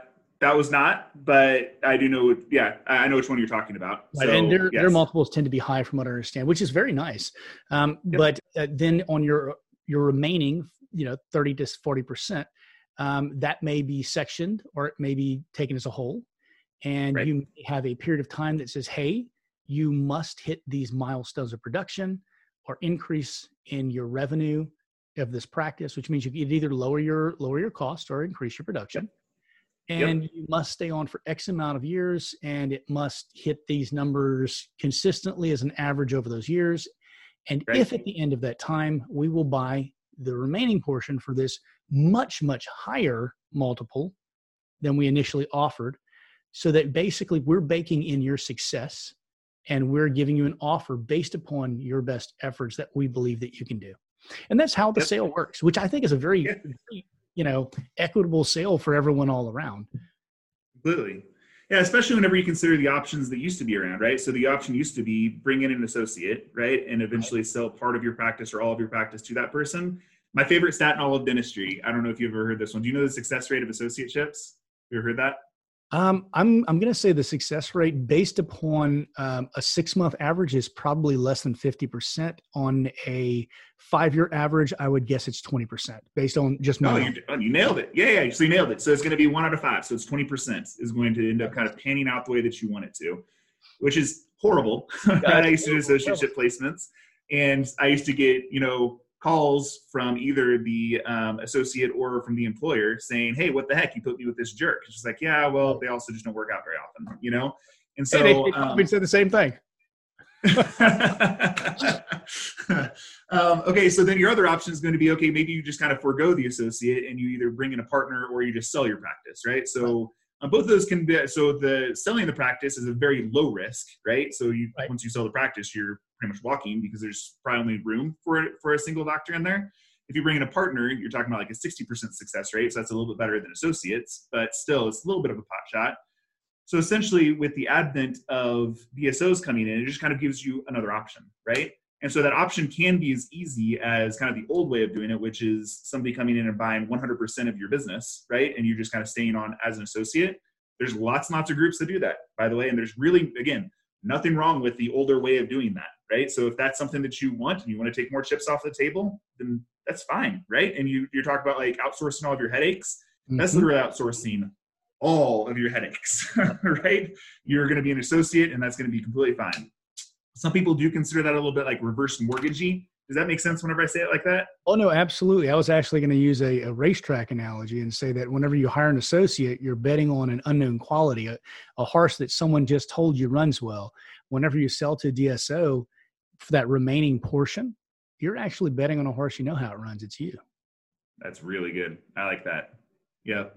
that was not, but I do know. Yeah, I know which one you're talking about. Right, and their yes. their multiples tend to be high, from what I understand, which is very nice. Um, yep. But uh, then on your your remaining, you know, thirty to forty percent, um, that may be sectioned or it may be taken as a whole, and right. you have a period of time that says, "Hey, you must hit these milestones of production." or increase in your revenue of this practice, which means you can either lower your lower your cost or increase your production. And yep. you must stay on for X amount of years, and it must hit these numbers consistently as an average over those years. And right. if at the end of that time we will buy the remaining portion for this much, much higher multiple than we initially offered, so that basically we're baking in your success and we're giving you an offer based upon your best efforts that we believe that you can do and that's how the yep. sale works which i think is a very, yeah. You know equitable sale for everyone all around. Completely. Yeah especially whenever you consider the options that used to be around right? So the option used to be bring in an associate right? And eventually sell part of your practice or all of your practice to that person. My favorite stat in all of dentistry i don't know if you've ever heard this one. Do you know the success rate of associateships you ever heard that um, I'm I'm going to say the success rate based upon um, a six month average is probably less than fifty percent. On a five year average, I would guess it's twenty percent based on just my. Oh, you, oh, you nailed it! Yeah, yeah. So you nailed it. So it's going to be one out of five. So it's twenty percent is going to end up kind of panning out the way that you want it to, which is horrible. I used to do associateship placements, and I used to get you know calls from either the um, associate or from the employer saying, "Hey, what the heck? You put me with this jerk." It's just like, yeah, well, they also just don't work out very often, you know. And so hey, they, they um, said the same thing. um, okay, so then your other option is going to be okay. Maybe you just kind of forego the associate and you either bring in a partner or you just sell your practice, right? So Um, both of those can be so the selling the practice is a very low risk, right? So you Right. once you sell the practice, you're pretty much walking because there's probably only room for for a single doctor in there. If you bring in a partner, you're talking about like a 60% success rate, so that's a little bit better than associates, but still it's a little bit of a pot shot. So essentially, with the advent of DSOs coming in, it just kind of gives you another option, right? And so that option can be as easy as kind of the old way of doing it, which is somebody coming in and buying 100% of your business, right? And you're just kind of staying on as an associate. There's lots and lots of groups that do that, by the way. And there's really, again, nothing wrong with the older way of doing that, right? So if that's something that you want and you want to take more chips off the table, then that's fine, right? And you you're talking about like outsourcing all of your headaches. That's Mhm. literally outsourcing all of your headaches, right? You're going to be an associate, and that's going to be completely fine. Some people do consider that a little bit like reverse mortgagey. Does that make sense whenever I say it like that? Oh no, absolutely. I was actually going to use a, a racetrack analogy and say that whenever you hire an associate, you're betting on an unknown quality, a, a horse that someone just told you runs well. Whenever you sell to DSO for that remaining portion, you're actually betting on a horse you know how it runs. It's you. That's really good. I like that. Yep.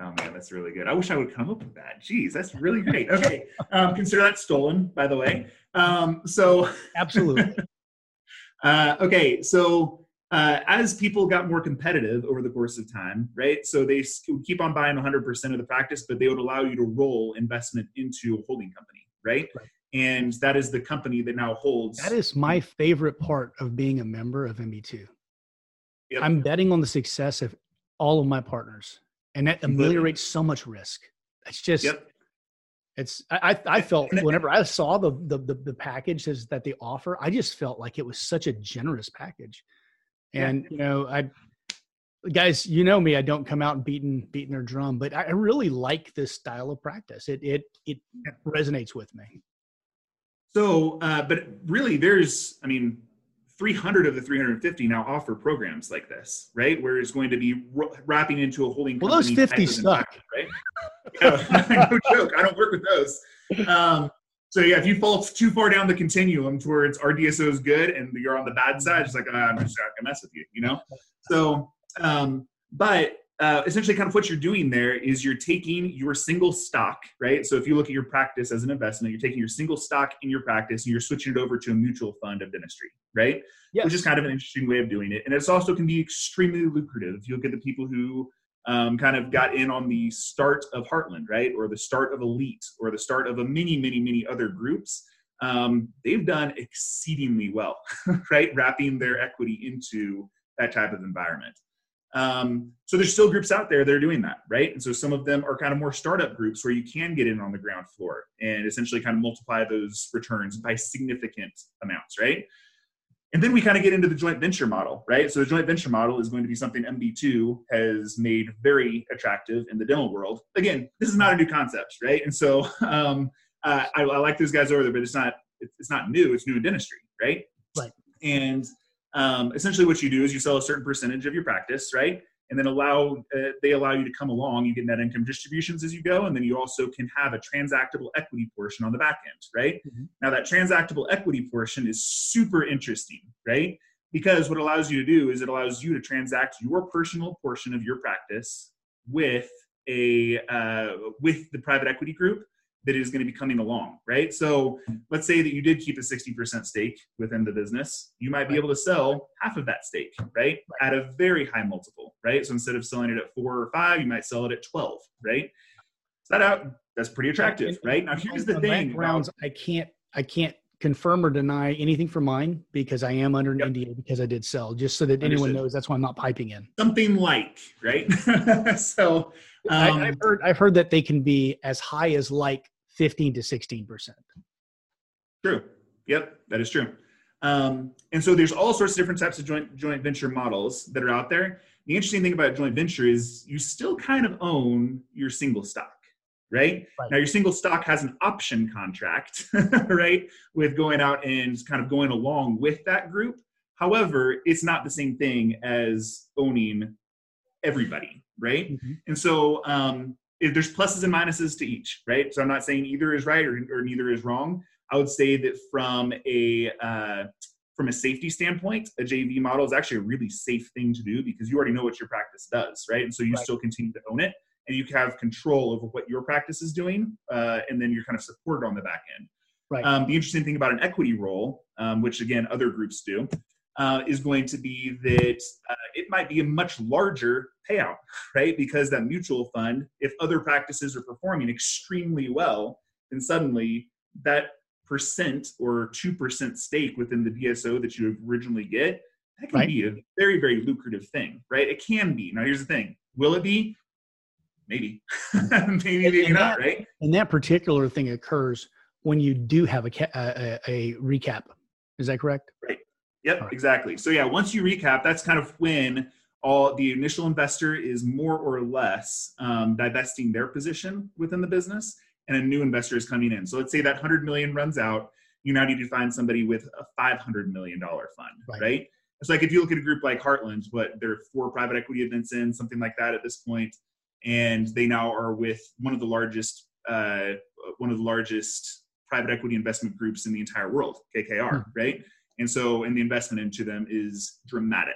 Oh man, that's really good. I wish I would come up with that. Jeez, that's really great. Okay, um, consider that stolen, by the way. Um, so Absolutely. Uh, okay, so uh, as people got more competitive over the course of time, right? So they keep on buying 100% of the practice, but they would allow you to roll investment into a holding company, right? Right. And that is the company that now holds. that is my favorite part of being a member of MB2. Yep. I'm betting on the success of all of my partners, and that ameliorates so much risk. It's just Yep. It's I I felt whenever I saw the the the, the packages that they offer, I just felt like it was such a generous package. And you know, I guys, you know me, I don't come out beating beating their drum, but I really like this style of practice. It it it resonates with me. So, uh, but really, there's, I mean, 300 of the 350 now offer programs like this, right? Where it's going to be wrapping into a holding Well, those company. 50 type of suck. Right? Yeah, no joke. I don't work with those. Um, so yeah, if you fall too far down the continuum towards our DSO is good and you're on the bad side, it's like ah, I'm just not gonna mess with you, you know. So, um, but uh, essentially, kind of what you're doing there is you're taking your single stock, right? So if you look at your practice as an investment, you're taking your single stock in your practice and you're switching it over to a mutual fund of dentistry, right? Yes. Which is kind of an interesting way of doing it, and it's also can be extremely lucrative. If you look at the people who um, kind of got in on the start of Heartland, right, or the start of Elite, or the start of a many, many, many other groups, um, they've done exceedingly well, right, wrapping their equity into that type of environment. Um, so there's still groups out there that are doing that, right? And so some of them are kind of more startup groups where you can get in on the ground floor and essentially kind of multiply those returns by significant amounts, right? And then we kind of get into the joint venture model, right? So the joint venture model is going to be something MB2 has made very attractive in the dental world. Again, this is not a new concept, right? And so um, uh, I, I like those guys over there, but it's not it's not new. It's new in dentistry, right? Right. And um, essentially, what you do is you sell a certain percentage of your practice, right? And then allow uh, they allow you to come along. You get net income distributions as you go, and then you also can have a transactable equity portion on the back end, right? Mhm. Now that transactable equity portion is super interesting, right? Because what it allows you to do is it allows you to transact your personal portion of your practice with a uh, with the private equity group that is going to be coming along, right? So let's say that you did keep a 60% stake within the business, you might be able to sell half of that stake, right? At a very high multiple, right? So instead of selling it at four or five, you might sell it at 12, right? So that out, that's pretty attractive, right? Now here's the thing. rounds, I can't I can't confirm or deny anything for mine because I am under an Yep. NDA because I did sell. Just so that anyone knows, that's why I'm not piping in. something like, right? so I, um, I've heard I've heard that they can be as high as like 15 to 16 percent. True. Yep, that is true. Um, and so there's all sorts of different types of joint joint venture models that are out there. The interesting thing about joint venture is you still kind of own your single stock, right? Right. Now your single stock has an option contract, right, with going out and kind of going along with that group. However, it's not the same thing as owning everybody, right? And so um, if there's pluses and minuses to each, right? So I'm not saying either is right or, or neither is wrong. I would say that from a uh, from a safety standpoint, a JV model is actually a really safe thing to do because you already know what your practice does, right? And so you Right. still continue to own it. And you have control over what your practice is doing, uh, and then you're kind of supported on the back end. Right. Um, the interesting thing about an equity roll, um, which again other groups do, uh, is going to be that uh, it might be a much larger payout, right? Because that mutual fund, if other practices are performing extremely well, then suddenly that percent or 2% stake within the DSO that you originally get, that can Right. be a very, very lucrative thing, right? It can be. Now, here's the thing will it be? Maybe. maybe, maybe and not, that- right? And that particular thing occurs when you do have a, ca- a, a, recap. Is that correct? Right. Yep, right. exactly. So yeah, once you recap, that's kind of when all the initial investor is more or less um, divesting their position within the business, and a new investor is coming in. So let's say that hundred million runs out, you now need to find somebody with a five hundred million dollar fund, Right. right. It's like if you look at a group like Heartland, what there are four private equity events in, something like that at this point, and they now are with one of the largest, uh, one of the largest private equity investment groups in the entire world, KKR, right? And so, and the investment into them is dramatic.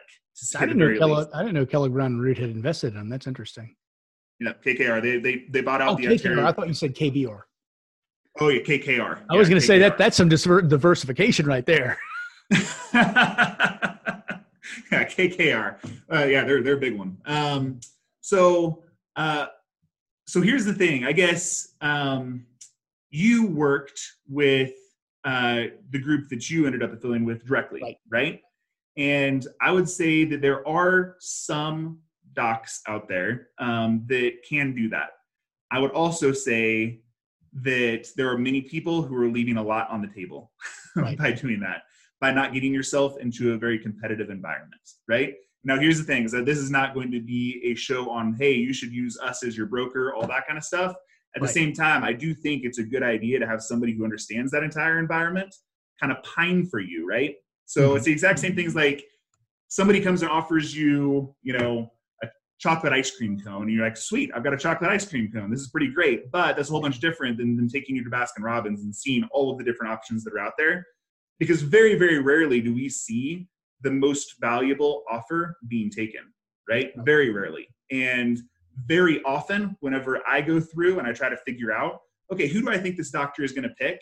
I didn't know Kellogg. I didn't know Kellogg Brown and Root had invested in them. That's interesting. Yeah, KKR. They they they bought out Oh, the KKR. Ontario. I thought you said KBR. oh yeah, KKR. I was going to say that that's some diversification right there. yeah, KKR. Uh, yeah, they're they're a big one. Um, so uh, so here's the thing. I guess um, you worked with uh, the group that you ended up affiliating with directly, Right. right? And I would say that there are some docs out there um, that can do that. I would also say that there are many people who are leaving a lot on the table Right. by doing that, by not getting yourself into a very competitive environment, right? Now, here's the thing: is that this is not going to be a show on, hey, you should use us as your broker, all that kind of stuff. At the same time, I do think it's a good idea to have somebody who understands that entire environment kind of pine for you, right? So Mhm. it's the exact same things like somebody comes and offers you, you know, a chocolate ice cream cone, and you're like, sweet, I've got a chocolate ice cream cone. This is pretty great, but that's a whole bunch different than, than taking you to Baskin Robbins and seeing all of the different options that are out there. Because very, very rarely do we see the most valuable offer being taken, right? Very rarely. And very often, whenever I go through and I try to figure out, okay, who do I think this doctor is going to pick?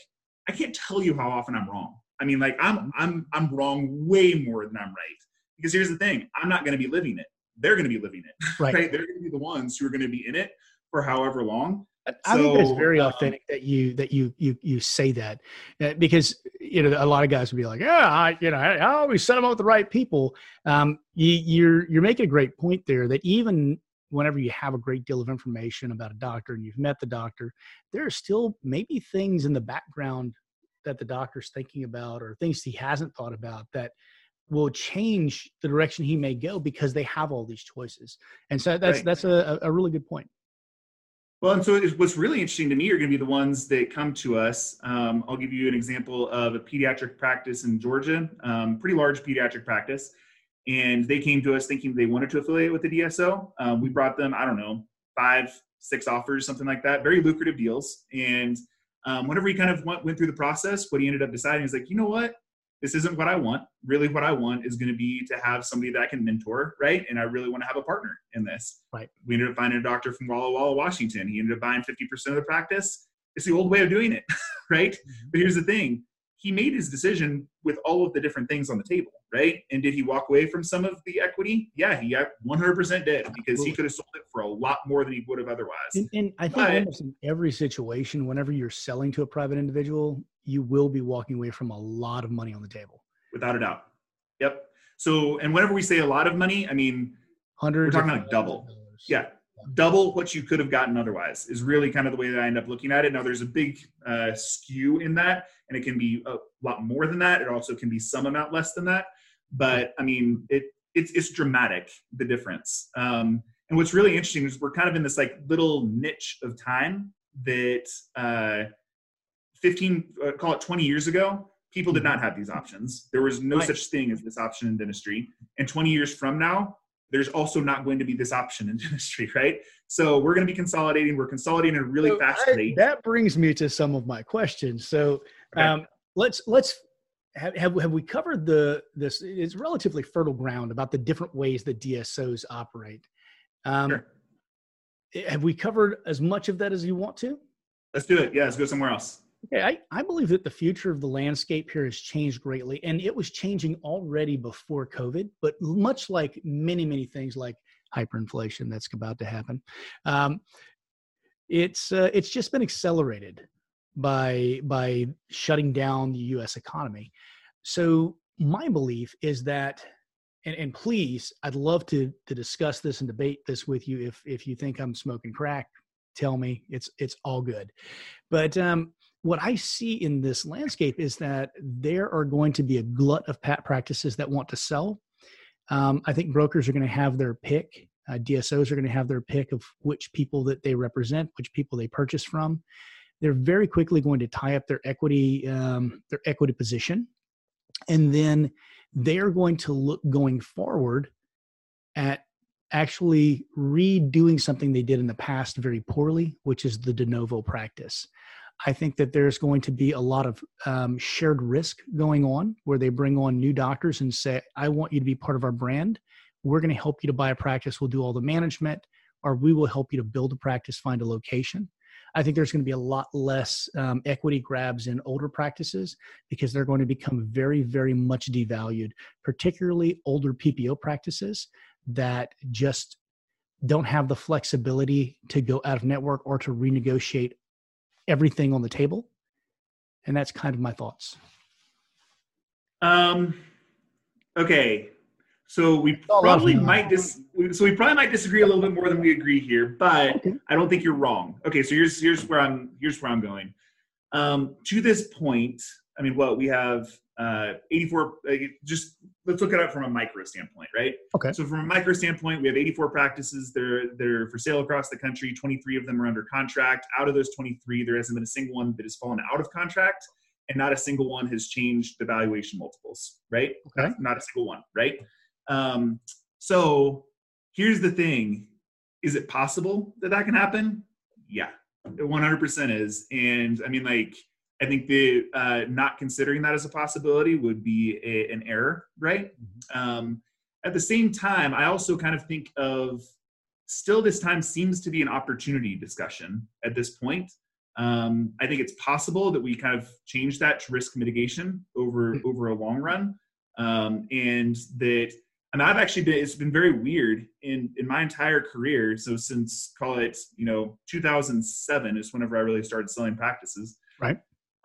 I can't tell you how often I'm wrong. I mean, like I'm mm-hmm. I'm I'm wrong way more than I'm right. Because here's the thing, I'm not going to be living it. They're going to be living it, Right. right? They're going to be the ones who are going to be in it for however long. I think that's So, very um, authentic that you that you you you say that uh, because you know a lot of guys would be like, yeah, I you know I, I always set them up with the right people. Um, you, you're you're making a great point there that even whenever you have a great deal of information about a doctor and you've met the doctor, there are still maybe things in the background that the doctor's thinking about or things he hasn't thought about that will change the direction he may go because they have all these choices. And so that's Right. that's a, a really good point. Well, and so what's really interesting to me are going to be the ones that come to us. Um, I'll give you an example of a pediatric practice in Georgia, um, pretty large pediatric practice. And they came to us thinking they wanted to affiliate with the DSO. Um, we brought them, I don't know, five, six offers, something like that, very lucrative deals. And um, whenever he kind of went, went through the process, what he ended up deciding is like, you know what? This isn't what I want. Really, what I want is going to be to have somebody that I can mentor, right? And I really want to have a partner in this. Right. We ended up finding a doctor from Walla Walla, Washington. He ended up buying 50% of the practice. It's the old way of doing it, right? Mm-hmm. But here's the thing he made his decision with all of the different things on the table, right? And did he walk away from some of the equity? Yeah, he got 100% did because he could have sold it for a lot more than he would have otherwise. And, and I think But- almost in every situation, whenever you're selling to a private individual, you will be walking away from a lot of money on the table. without a doubt. Yep. So, and whenever we say a lot of money, I mean, Hundreds. We're talking like double. yeah, double what you could have gotten otherwise is really kind of the way that I end up looking at it. Now, there's a big uh, skew in that, and it can be a lot more than that. It also can be some amount less than that. But I mean, it it's it's dramatic the difference. Um, and what's really interesting is we're kind of in this like little niche of time that uh, 15, uh, call it 20 years ago, people did not have these options. There was no Right. such thing as this option in dentistry. And 20 years from now, there's also not going to be this option in dentistry, right? So we're going to be consolidating. We're consolidating at a really So fast I- rate. that brings me to some of my questions. So Okay. um, let's let's have, have have we covered the this? It's relatively fertile ground about the different ways that DSOs operate. Um, Sure. have we covered as much of that as you want to? Let's do it. Yeah, let's go somewhere else. Okay, I, I believe that the future of the landscape here has changed greatly, and it was changing already before COVID. But much like many, many things like hyperinflation that's about to happen, um, it's uh, it's just been accelerated by by shutting down the U.S. economy. So my belief is that, and, and please, I'd love to to discuss this and debate this with you. If if you think I'm smoking crack, tell me. It's it's all good. But um, what I see in this landscape is that there are going to be a glut of pat practices that want to sell. Um, I think brokers are going to have their pick. Uh, DSOs are going to have their pick of which people that they represent, which people they purchase from. They're very quickly going to tie up their equity, um, their equity position, and then they are going to look going forward at actually redoing something they did in the past very poorly, which is the de novo practice. I think that there's going to be a lot of um, shared risk going on where they bring on new doctors and say, I want you to be part of our brand. We're going to help you to buy a practice. We'll do all the management, or we will help you to build a practice, find a location. I think there's going to be a lot less um, equity grabs in older practices because they're going to become very, very much devalued, particularly older PPO practices that just don't have the flexibility to go out of network or to renegotiate everything on the table. And that's kind of my thoughts. Um, okay. So we probably might dis- so we probably might disagree a little bit more than we agree here, but okay. I don't think you're wrong. Okay, so here's here's where I'm here's where I'm going. Um, to this point, I mean, what we have uh, 84. Uh, just let's look at it from a micro standpoint, right? Okay. So from a micro standpoint, we have 84 practices. They're they're for sale across the country. 23 of them are under contract. Out of those 23, there hasn't been a single one that has fallen out of contract, and not a single one has changed the valuation multiples, right? Okay. Not, not a single one, right? Um, so here's the thing: is it possible that that can happen? Yeah, 100% is. And I mean, like I think the uh, not considering that as a possibility would be a, an error, right? Mm-hmm. Um, at the same time, I also kind of think of still this time seems to be an opportunity discussion at this point. Um, I think it's possible that we kind of change that to risk mitigation over mm-hmm. over a long run, um, and that and I've actually been it's been very weird in in my entire career. So since call it you know 2007 is whenever I really started selling practices. Right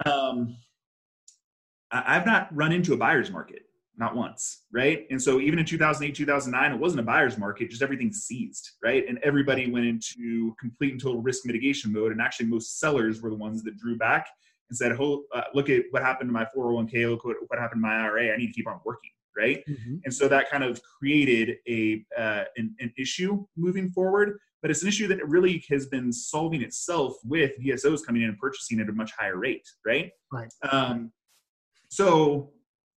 um, I've not run into a buyer's market, not once, right? And so even in 2008, 2009, it wasn't a buyer's market, just everything seized, right? And everybody went into complete and total risk mitigation mode. And actually, most sellers were the ones that drew back and said, oh, uh, look at what happened to my 401k, look what, what happened to my IRA, I need to keep on working, right? Mm-hmm. And so that kind of created a uh, an, an issue moving forward but it's an issue that really has been solving itself with DSOs coming in and purchasing at a much higher rate, right? Right. Um, so,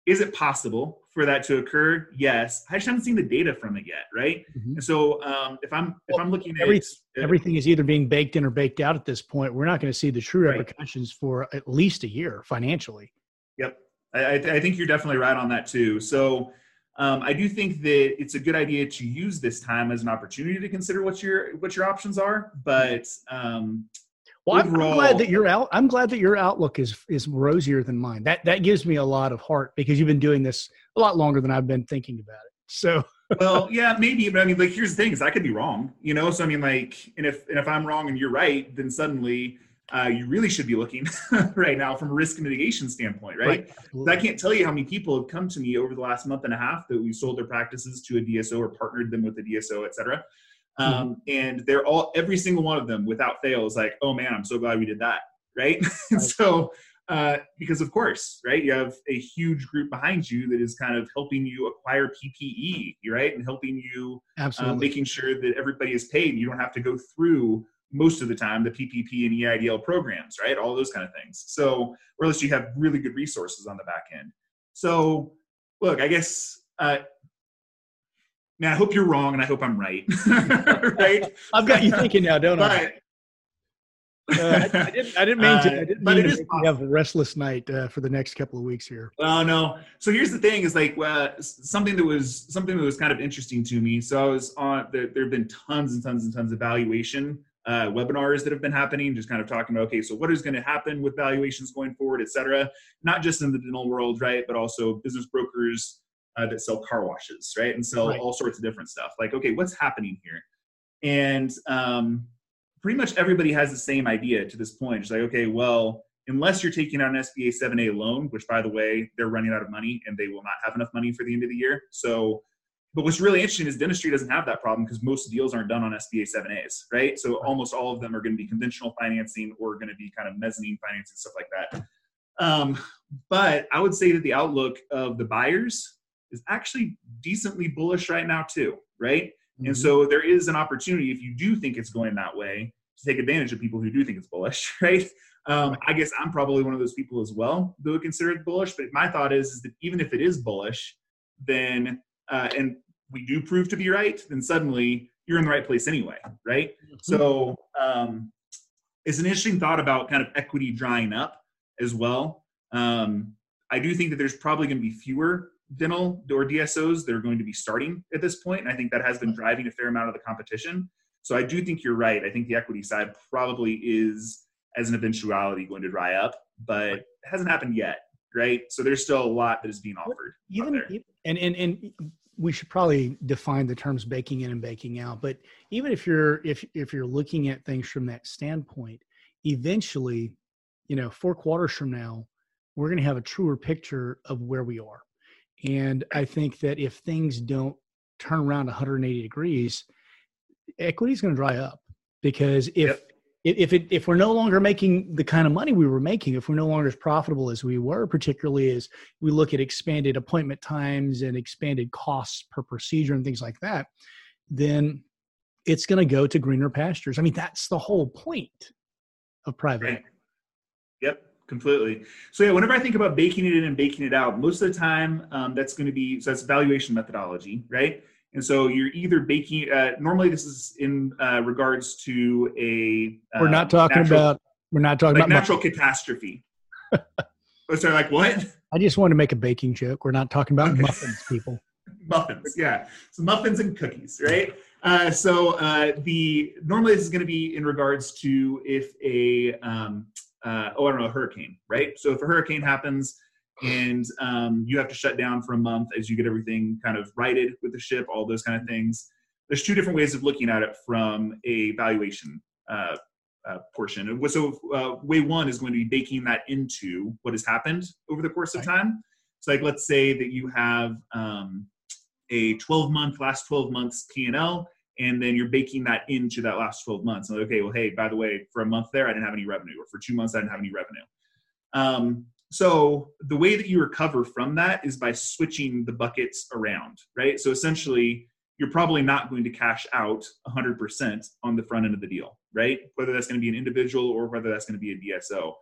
is it possible for that to occur? Yes. I just haven't seen the data from it yet, right? Mm-hmm. And so, um, if I'm if I'm looking Every, at uh, everything is either being baked in or baked out at this point, we're not going to see the true repercussions right. for at least a year financially. Yep, I, I think you're definitely right on that too. So um, I do think that it's a good idea to use this time as an opportunity to consider what your what your options are. But um, well, overall, I'm glad that your out. I'm glad that your outlook is is rosier than mine. That that gives me a lot of heart because you've been doing this a lot longer than I've been thinking about it. So. well, yeah, maybe, but I mean, like, here's the thing: is I could be wrong, you know. So I mean, like, and if and if I'm wrong and you're right, then suddenly uh, you really should be looking right now from a risk mitigation standpoint, right? right. I can't tell you how many people have come to me over the last month and a half that we sold their practices to a DSO or partnered them with a DSO, et cetera. Mm-hmm. Um, and they're all, every single one of them without fail is like, oh man, I'm so glad we did that, right? right. so, uh, because of course, right, you have a huge group behind you that is kind of helping you acquire PPE, right, and helping you, uh, making sure that everybody is paid. You don't have to go through most of the time the PPP and EIDL programs, right? All those kind of things. So, or at least you have really good resources on the back end. So, look, I guess, uh, man, I hope you're wrong and I hope I'm right. right? I've got you thinking now, don't but, Uh, I, I, didn't. I didn't mean to. I didn't uh, mean to have a restless night uh, for the next couple of weeks here. Oh no! So here's the thing: is like uh, something that was something that was kind of interesting to me. So I was on. There, there have been tons and tons and tons of valuation uh, webinars that have been happening, just kind of talking about okay, so what is going to happen with valuations going forward, et cetera. Not just in the dental world, right, but also business brokers uh, that sell car washes, right, and sell right. all sorts of different stuff. Like, okay, what's happening here? And um, pretty much everybody has the same idea to this point. It's like, okay, well, unless you're taking out an SBA 7A loan, which by the way, they're running out of money and they will not have enough money for the end of the year. So, but what's really interesting is dentistry doesn't have that problem because most deals aren't done on SBA 7As, right? So almost all of them are going to be conventional financing or going to be kind of mezzanine financing, stuff like that. Um, but I would say that the outlook of the buyers is actually decently bullish right now too, right? Mm-hmm. And so there is an opportunity if you do think it's going that way to take advantage of people who do think it's bullish, right? Um, I guess I'm probably one of those people as well that would consider it bullish. But my thought is, is that even if it is bullish, then uh, and we do prove to be right, then suddenly you're in the right place anyway, right? Mm-hmm. So um, it's an interesting thought about kind of equity drying up as well. Um, I do think that there's probably going to be fewer dental or DSOs that are going to be starting at this point, and I think that has been driving a fair amount of the competition. So I do think you're right. I think the equity side probably is, as an eventuality, going to dry up, but it hasn't happened yet, right? So there's still a lot that is being offered. Even, and and and we should probably define the terms baking in and baking out. But even if you're if if you're looking at things from that standpoint, eventually, you know, four quarters from now, we're going to have a truer picture of where we are and I think that if things don't turn around 180 degrees, equity is going to dry up because if yep. If it, if we're no longer making the kind of money we were making, if we're no longer as profitable as we were, particularly as we look at expanded appointment times and expanded costs per procedure and things like that, then it's going to go to greener pastures. I mean, that's the whole point of private. Right. Yep completely. So yeah, whenever I think about baking it in and baking it out, most of the time um, that's going to be so that's valuation methodology, right? And so you're either baking. Uh, normally, this is in uh, regards to a. Uh, we're not talking natural, about. We're not talking like about natural muffins. catastrophe. oh, sorry, like what? I just wanted to make a baking joke. We're not talking about okay. muffins, people. muffins, yeah. So muffins and cookies, right? Uh, so uh, the normally this is going to be in regards to if a um, uh, oh, I don't know, a hurricane, right? So if a hurricane happens and um, you have to shut down for a month as you get everything kind of righted with the ship, all those kind of things, there's two different ways of looking at it from a valuation uh, uh, portion. So uh, way one is going to be baking that into what has happened over the course of time. So like, let's say that you have um, a 12 month, last 12 months P&L, and then you're baking that into that last 12 months. okay, well, hey, by the way, for a month there, I didn't have any revenue, or for two months, I didn't have any revenue. Um, so the way that you recover from that is by switching the buckets around, right? So essentially, you're probably not going to cash out 100% on the front end of the deal, right? Whether that's going to be an individual or whether that's going to be a DSO.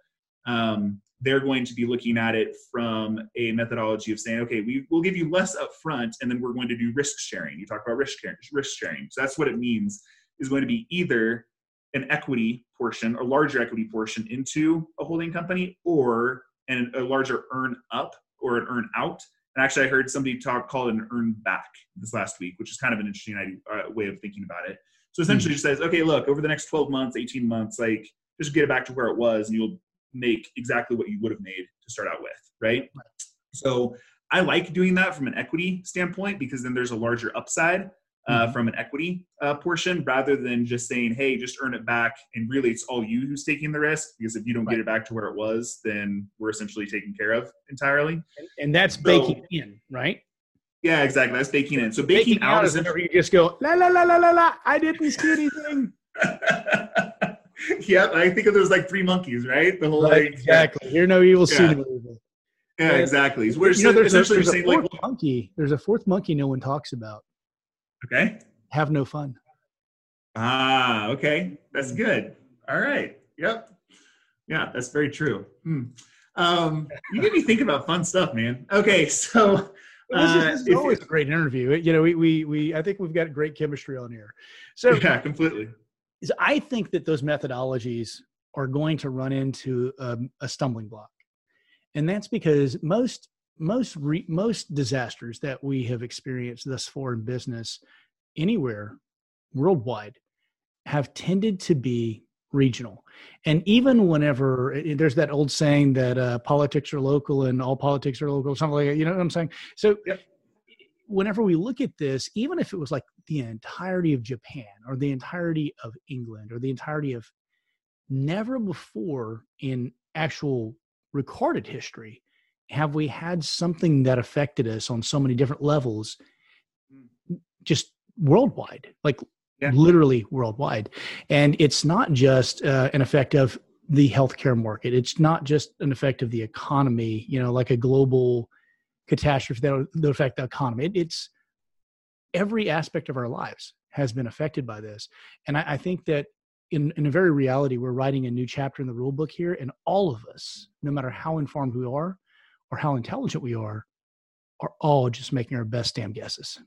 Um, they're going to be looking at it from a methodology of saying, okay, we will give you less upfront, and then we're going to do risk sharing. You talk about risk sharing, risk sharing. So that's what it means is going to be either an equity portion or larger equity portion into a holding company or an, a larger earn up or an earn out. And actually, I heard somebody talk call it an earn back this last week, which is kind of an interesting idea, uh, way of thinking about it. So essentially, mm-hmm. just says, okay, look, over the next 12 months, 18 months, like just get it back to where it was, and you'll make exactly what you would have made to start out with, right? So I like doing that from an equity standpoint because then there's a larger upside uh, mm-hmm. from an equity uh, portion rather than just saying, hey, just earn it back. And really, it's all you who's taking the risk because if you don't right. get it back to where it was, then we're essentially taken care of entirely. And that's so, baking in, right? Yeah, exactly. That's baking in. So baking, baking out, out is whenever you just go la la la la la la. I didn't see anything. yeah, I think of those like three monkeys, right? The whole right, like, exactly. Hear no evil, see no evil. Yeah, exactly. We're you know, there's a, there's a fourth like, monkey. There's a fourth monkey no one talks about. Okay. Have no fun. Ah, okay. That's good. All right. Yep. Yeah, that's very true. Hmm. Um, you get me thinking about fun stuff, man. Okay, so uh, this is, always a great interview. You know, we, we we I think we've got great chemistry on here. So yeah, completely. Is I think that those methodologies are going to run into a, a stumbling block, and that's because most most re, most disasters that we have experienced thus far in business anywhere worldwide have tended to be regional and even whenever there's that old saying that uh, politics are local and all politics are local something like that you know what i'm saying so yep. whenever we look at this even if it was like the entirety of japan or the entirety of england or the entirety of never before in actual recorded history have we had something that affected us on so many different levels? Mm. just worldwide like yeah. literally worldwide. And it's not just uh, an effect of the healthcare market. It's not just an effect of the economy you know like a global catastrophe that will affect the economy. It, it's every aspect of our lives has been affected by this. And i, I think that in, in a very reality we're writing a new chapter in the rule book here and all of us no matter how informed we are or how intelligent we are are all just making our best damn guesses.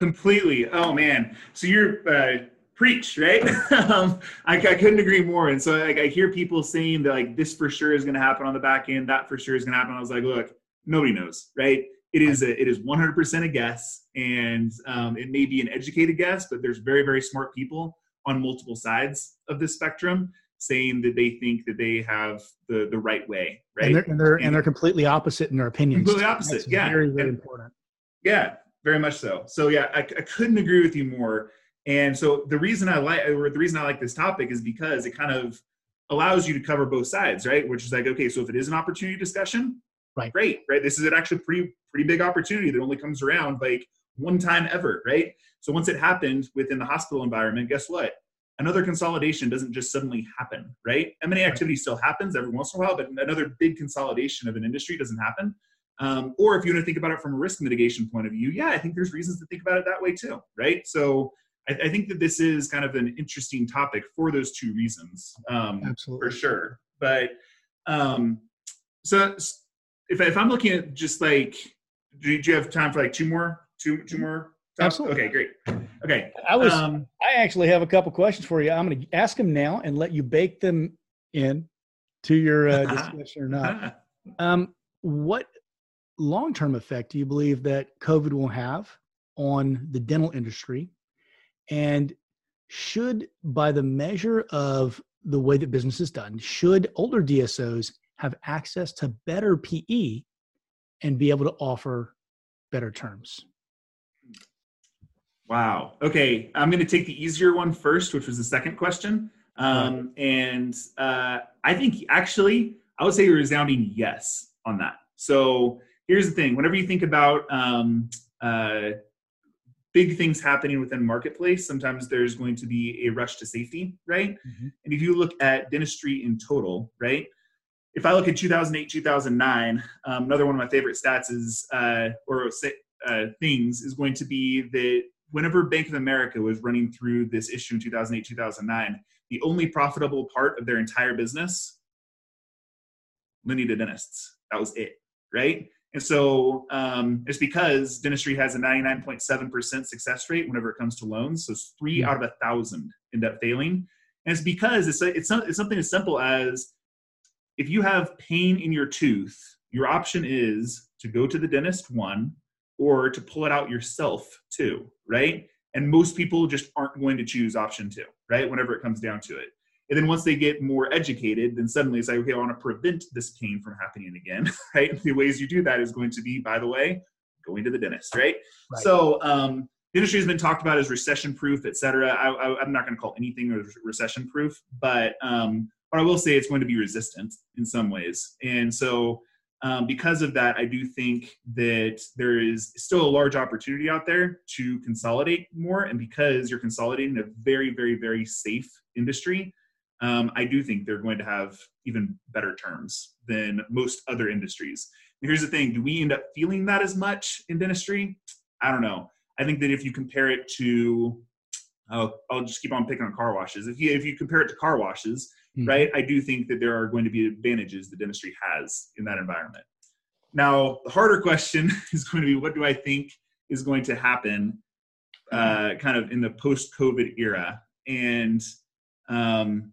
Completely. Oh man. So you're uh, preach right? Um, I, I, couldn't agree more. And so like, i hear people saying that like this for sure is going to happen on the back end that for sure is going to happen. I was like look nobody knows right? It is a, it is 100% a guess and um, it may be an educated guess but there's very very smart people on multiple sides of this spectrum saying that they think that they have the the right way, right? And they're and they're, and, and they're completely opposite in their opinions. Completely opposite, That's yeah. Very very and, important. Yeah, very much so. So yeah, I, I couldn't agree with you more. And so the reason I like or the reason I like this topic is because it kind of allows you to cover both sides, right? Which is like, okay, so if it is an opportunity discussion, right, great, right? This is an actually pretty pretty big opportunity that only comes around like one time ever, right? So once it happened within the hospital environment, guess what? Another consolidation doesn't just suddenly happen, right? M&A activity still happens every once in a while, but another big consolidation of an industry doesn't happen. Um, or if you want to think about it from a risk mitigation point of view, yeah, I think there's reasons to think about it that way too, right? So I, I think that this is kind of an interesting topic for those two reasons, um, Absolutely. for sure. But um, so if, if I'm looking at just like, do, do you have time for like two more, two two more Absolutely. Okay, great. Okay. I was. Um, I actually have a couple questions for you. I'm going to ask them now and let you bake them in to your uh, discussion or not. Um, what long-term effect do you believe that COVID will have on the dental industry? And should, by the measure of the way that business is done, should older DSOs have access to better PE and be able to offer better terms? Wow. Okay, I'm going to take the easier one first, which was the second question. Um, and uh, I think actually, I would say a resounding yes on that. So here's the thing: whenever you think about um, uh, big things happening within marketplace, sometimes there's going to be a rush to safety, right? Mm-hmm. And if you look at dentistry in total, right? If I look at 2008, 2009, um, another one of my favorite stats is, uh, or uh, things, is going to be that whenever Bank of America was running through this issue in 2008, 2009, the only profitable part of their entire business, linear to dentists. That was it, right? And so um, it's because dentistry has a 99.7% success rate whenever it comes to loans. So it's 3 mm-hmm. out of a thousand end up failing. And it's because it's, it's, it's something as simple as if you have pain in your tooth, your option is to go to the dentist, one, or to pull it out yourself too, right? And most people just aren't going to choose option two, right? Whenever it comes down to it. And then once they get more educated, then suddenly it's like, okay, I want to prevent this pain from happening again, right? The ways you do that is going to be, by the way, going to the dentist, right? right. So um, industry has been talked about as recession proof, et cetera. I, am not going to call anything recession proof, but um, but I will say it's going to be resistant in some ways. And so um, because of that, I do think that there is still a large opportunity out there to consolidate more. And because you're consolidating a very, very, very safe industry, um, I do think they're going to have even better terms than most other industries. And here's the thing do we end up feeling that as much in dentistry? I don't know. I think that if you compare it to, I'll, I'll just keep on picking on car washes. If you, if you compare it to car washes, mm-hmm. right? I do think that there are going to be advantages the dentistry has in that environment. Now, the harder question is going to be what do I think is going to happen uh, kind of in the post COVID era? And um,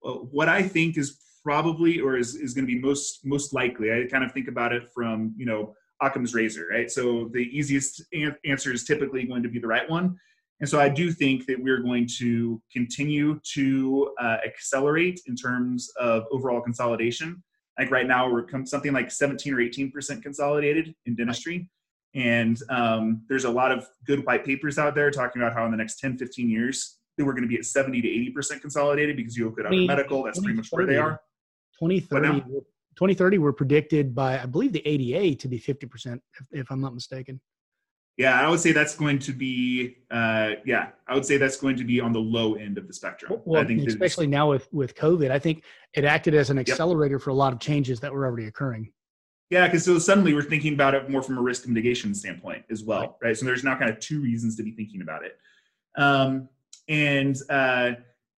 what I think is probably or is, is going to be most most likely. I kind of think about it from you know Occam's razor, right? So the easiest an- answer is typically going to be the right one. And so I do think that we're going to continue to uh, accelerate in terms of overall consolidation. Like right now, we're something like 17 or 18% consolidated in dentistry. And um, there's a lot of good white papers out there talking about how in the next 10, 15 years, we're going to be at 70 to 80% consolidated because you look at other medical, that's pretty much where they are. 2030, 2030 were predicted by, I believe, the ADA to be 50%, if, if I'm not mistaken. Yeah, I would say that's going to be, uh, yeah, I would say that's going to be on the low end of the spectrum. Well, I think especially now with with COVID, I think it acted as an accelerator yep. for a lot of changes that were already occurring. Yeah, because so suddenly we're thinking about it more from a risk mitigation standpoint as well, right? right? So there's now kind of two reasons to be thinking about it. Um, and uh,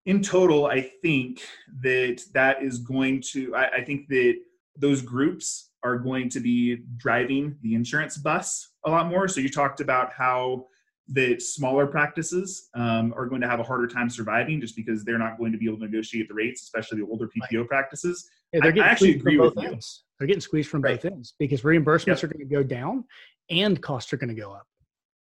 in total, I think that that is going to, I, I think that those groups are going to be driving the insurance bus a lot more. So you talked about how the smaller practices um, are going to have a harder time surviving just because they're not going to be able to negotiate the rates, especially the older PPO practices. Yeah, they're getting I actually agree with you. Ends. They're getting squeezed from right. both ends because reimbursements yep. are going to go down and costs are going to go up.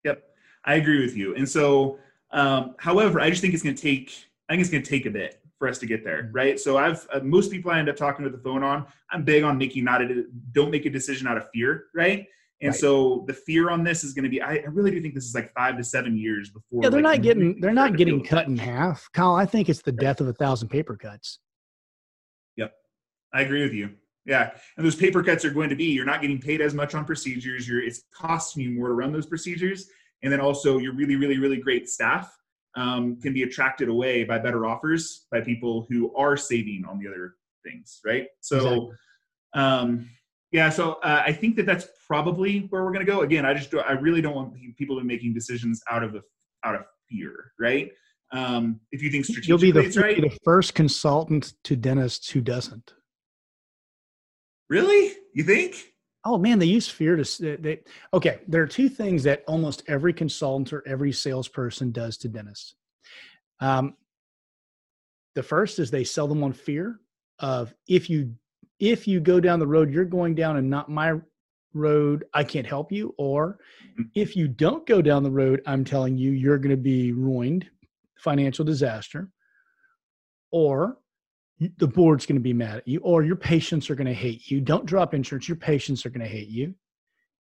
Yep, I agree with you. And so, um, however, I just think it's going to take. I think it's going to take a bit for us to get there, mm-hmm. right? So I've uh, most people I end up talking to the phone on. I'm big on making not a don't make a decision out of fear, right? And right. so the fear on this is going to be. I, I, really do think this is like five to seven years before. Yeah, they're like, not getting they're not getting cut in half, Kyle. I think it's the death of a thousand paper cuts. Yep, I agree with you. Yeah, and those paper cuts are going to be you're not getting paid as much on procedures. You're it's costing you more to run those procedures, and then also your really really really great staff um, can be attracted away by better offers by people who are saving on the other things, right? So, exactly. um, yeah, so uh, I think that that's probably where we're going to go. Again, I just I really don't want people to be making decisions out of the out of fear, right? Um, if you think strategically, you'll be the, right, the first consultant to dentists who doesn't. Really? You think? Oh man, they use fear to. They, okay, there are two things that almost every consultant or every salesperson does to dentists. Um, the first is they sell them on fear of if you if you go down the road you're going down and not my road, I can't help you. Or mm-hmm. if you don't go down the road, I'm telling you you're going to be ruined, financial disaster. Or the board's going to be mad at you or your patients are going to hate you. Don't drop insurance your patients are going to hate you.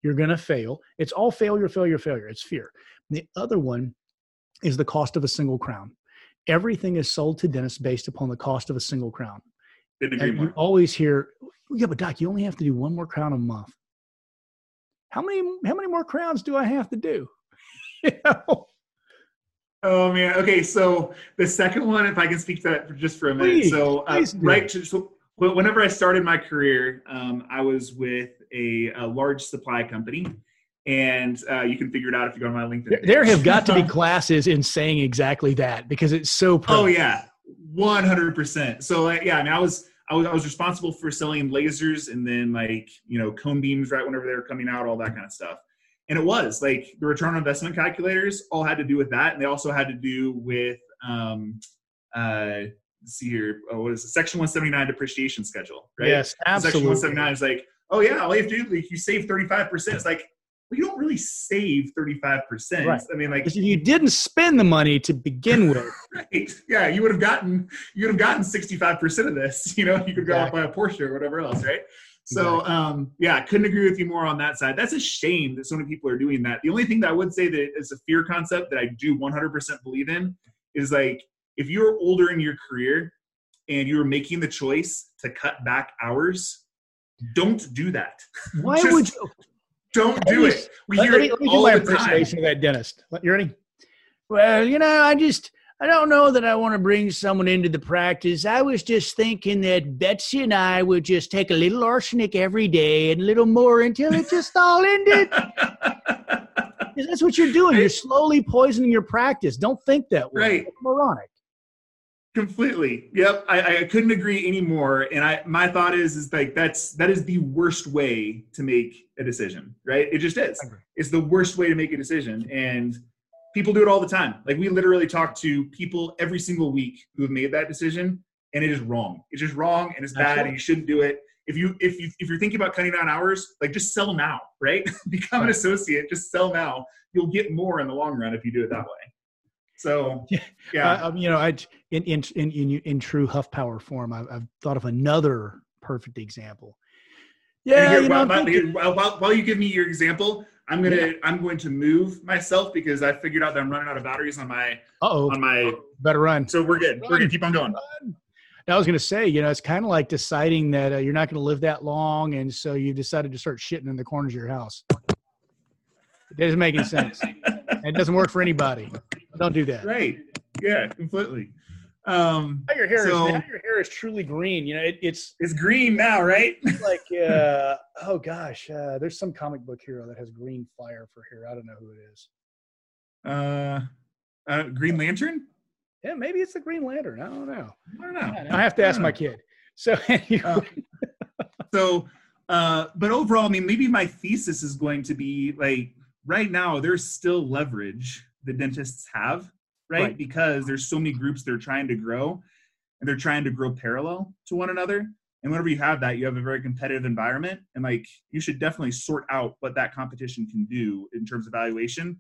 You're going to fail. It's all failure failure failure. It's fear. The other one is the cost of a single crown. Everything is sold to dentists based upon the cost of a single crown. And you always hear yeah but doc you only have to do one more crown a month. How many how many more crowns do i have to do? You know Oh man. Okay, so the second one, if I can speak to that for just for a minute. Please, so uh, right, to, so whenever I started my career, um, I was with a, a, large supply company, and uh, you can figure it out if you go on my LinkedIn. There, there have got to be classes in saying exactly that because it's so. Oh yeah, one hundred percent. So uh, yeah, I mean, I was. I was, I was responsible for selling lasers and then like you know cone beams right whenever they were coming out all that kind of stuff and it was like the return on investment calculators all had to do with that and they also had to do with um uh see here oh, what is it? Section 179 depreciation schedule right? Yes absolutely. section 179 is like oh yeah all you have to do like you save 35 percent. It's like well, you don't really save 35 percent. Right. i mean like if you didn't spend the money to begin with. Right. Yeah you would have gotten you would have gotten 65 percent of this you know you could go exactly. out by a porsche or whatever else right so um, yeah, couldn't agree with you more on that side. That's a shame that so many people are doing that. The only thing that I would say that is a fear concept that I do 100% believe in is like if you're older in your career and you're making the choice to cut back hours, don't do that. Why would you? Don't do it. We hear let me, let me all do my time. of that dentist. You ready? Well, you know, I just I don't know that I want to bring someone into the practice. I was just thinking that Betsy and I would just take a little arsenic every day and a little more until it just all ended. that's what you're doing. You're slowly poisoning your practice. Don't think that way. Right. It's moronic. Completely. Yep. I, I couldn't agree anymore. And I my thought is is like that's that is the worst way to make a decision. Right. It just is. It's the worst way to make a decision. And people do it all the time. Like we literally talk to people every single week who have made that decision, and it is wrong. It's just wrong and it's bad Absolutely. and you shouldn't do it. If you if you if you're thinking about cutting down hours, like just sell now, right? Become an associate, just sell now. You'll get more in the long run if you do it that way. So Yeah. yeah, Uh, um, you know, I in in in in, in true Huff Power form, I've, I've thought of another perfect example. Yeah, here, you know, while, thinking- while, while- you give me your example, I'm gonna I'm going to move myself because I figured out that I'm running out of batteries on my uh-oh, on my. better run. So we're good. We're gonna keep on going. I was going to say, you know, it's kind of like deciding that uh, you're not going to live that long, and so you decided to start shitting in the corners of your house. It doesn't make any sense. it doesn't work for anybody. Don't do that. Right. Yeah. Completely. Um, Now your hair So- is now your hair is truly green. You know, it, it's it's green now, right? like uh, oh gosh, uh, there's some comic book hero that has green fire for hair. I don't know who it is. Uh, uh, Green Lantern. Yeah, maybe it's the Green Lantern. I don't know. I don't know. I have to ask my kid. So anyway, Uh, so uh but overall i mean maybe my thesis is going to be like right now there's still leverage the dentists have right, Right. because there's so many groups that are trying to grow and they're trying to grow parallel to one another. And whenever you have that you have a very competitive environment and like you should definitely sort out what that competition can do in terms of valuation.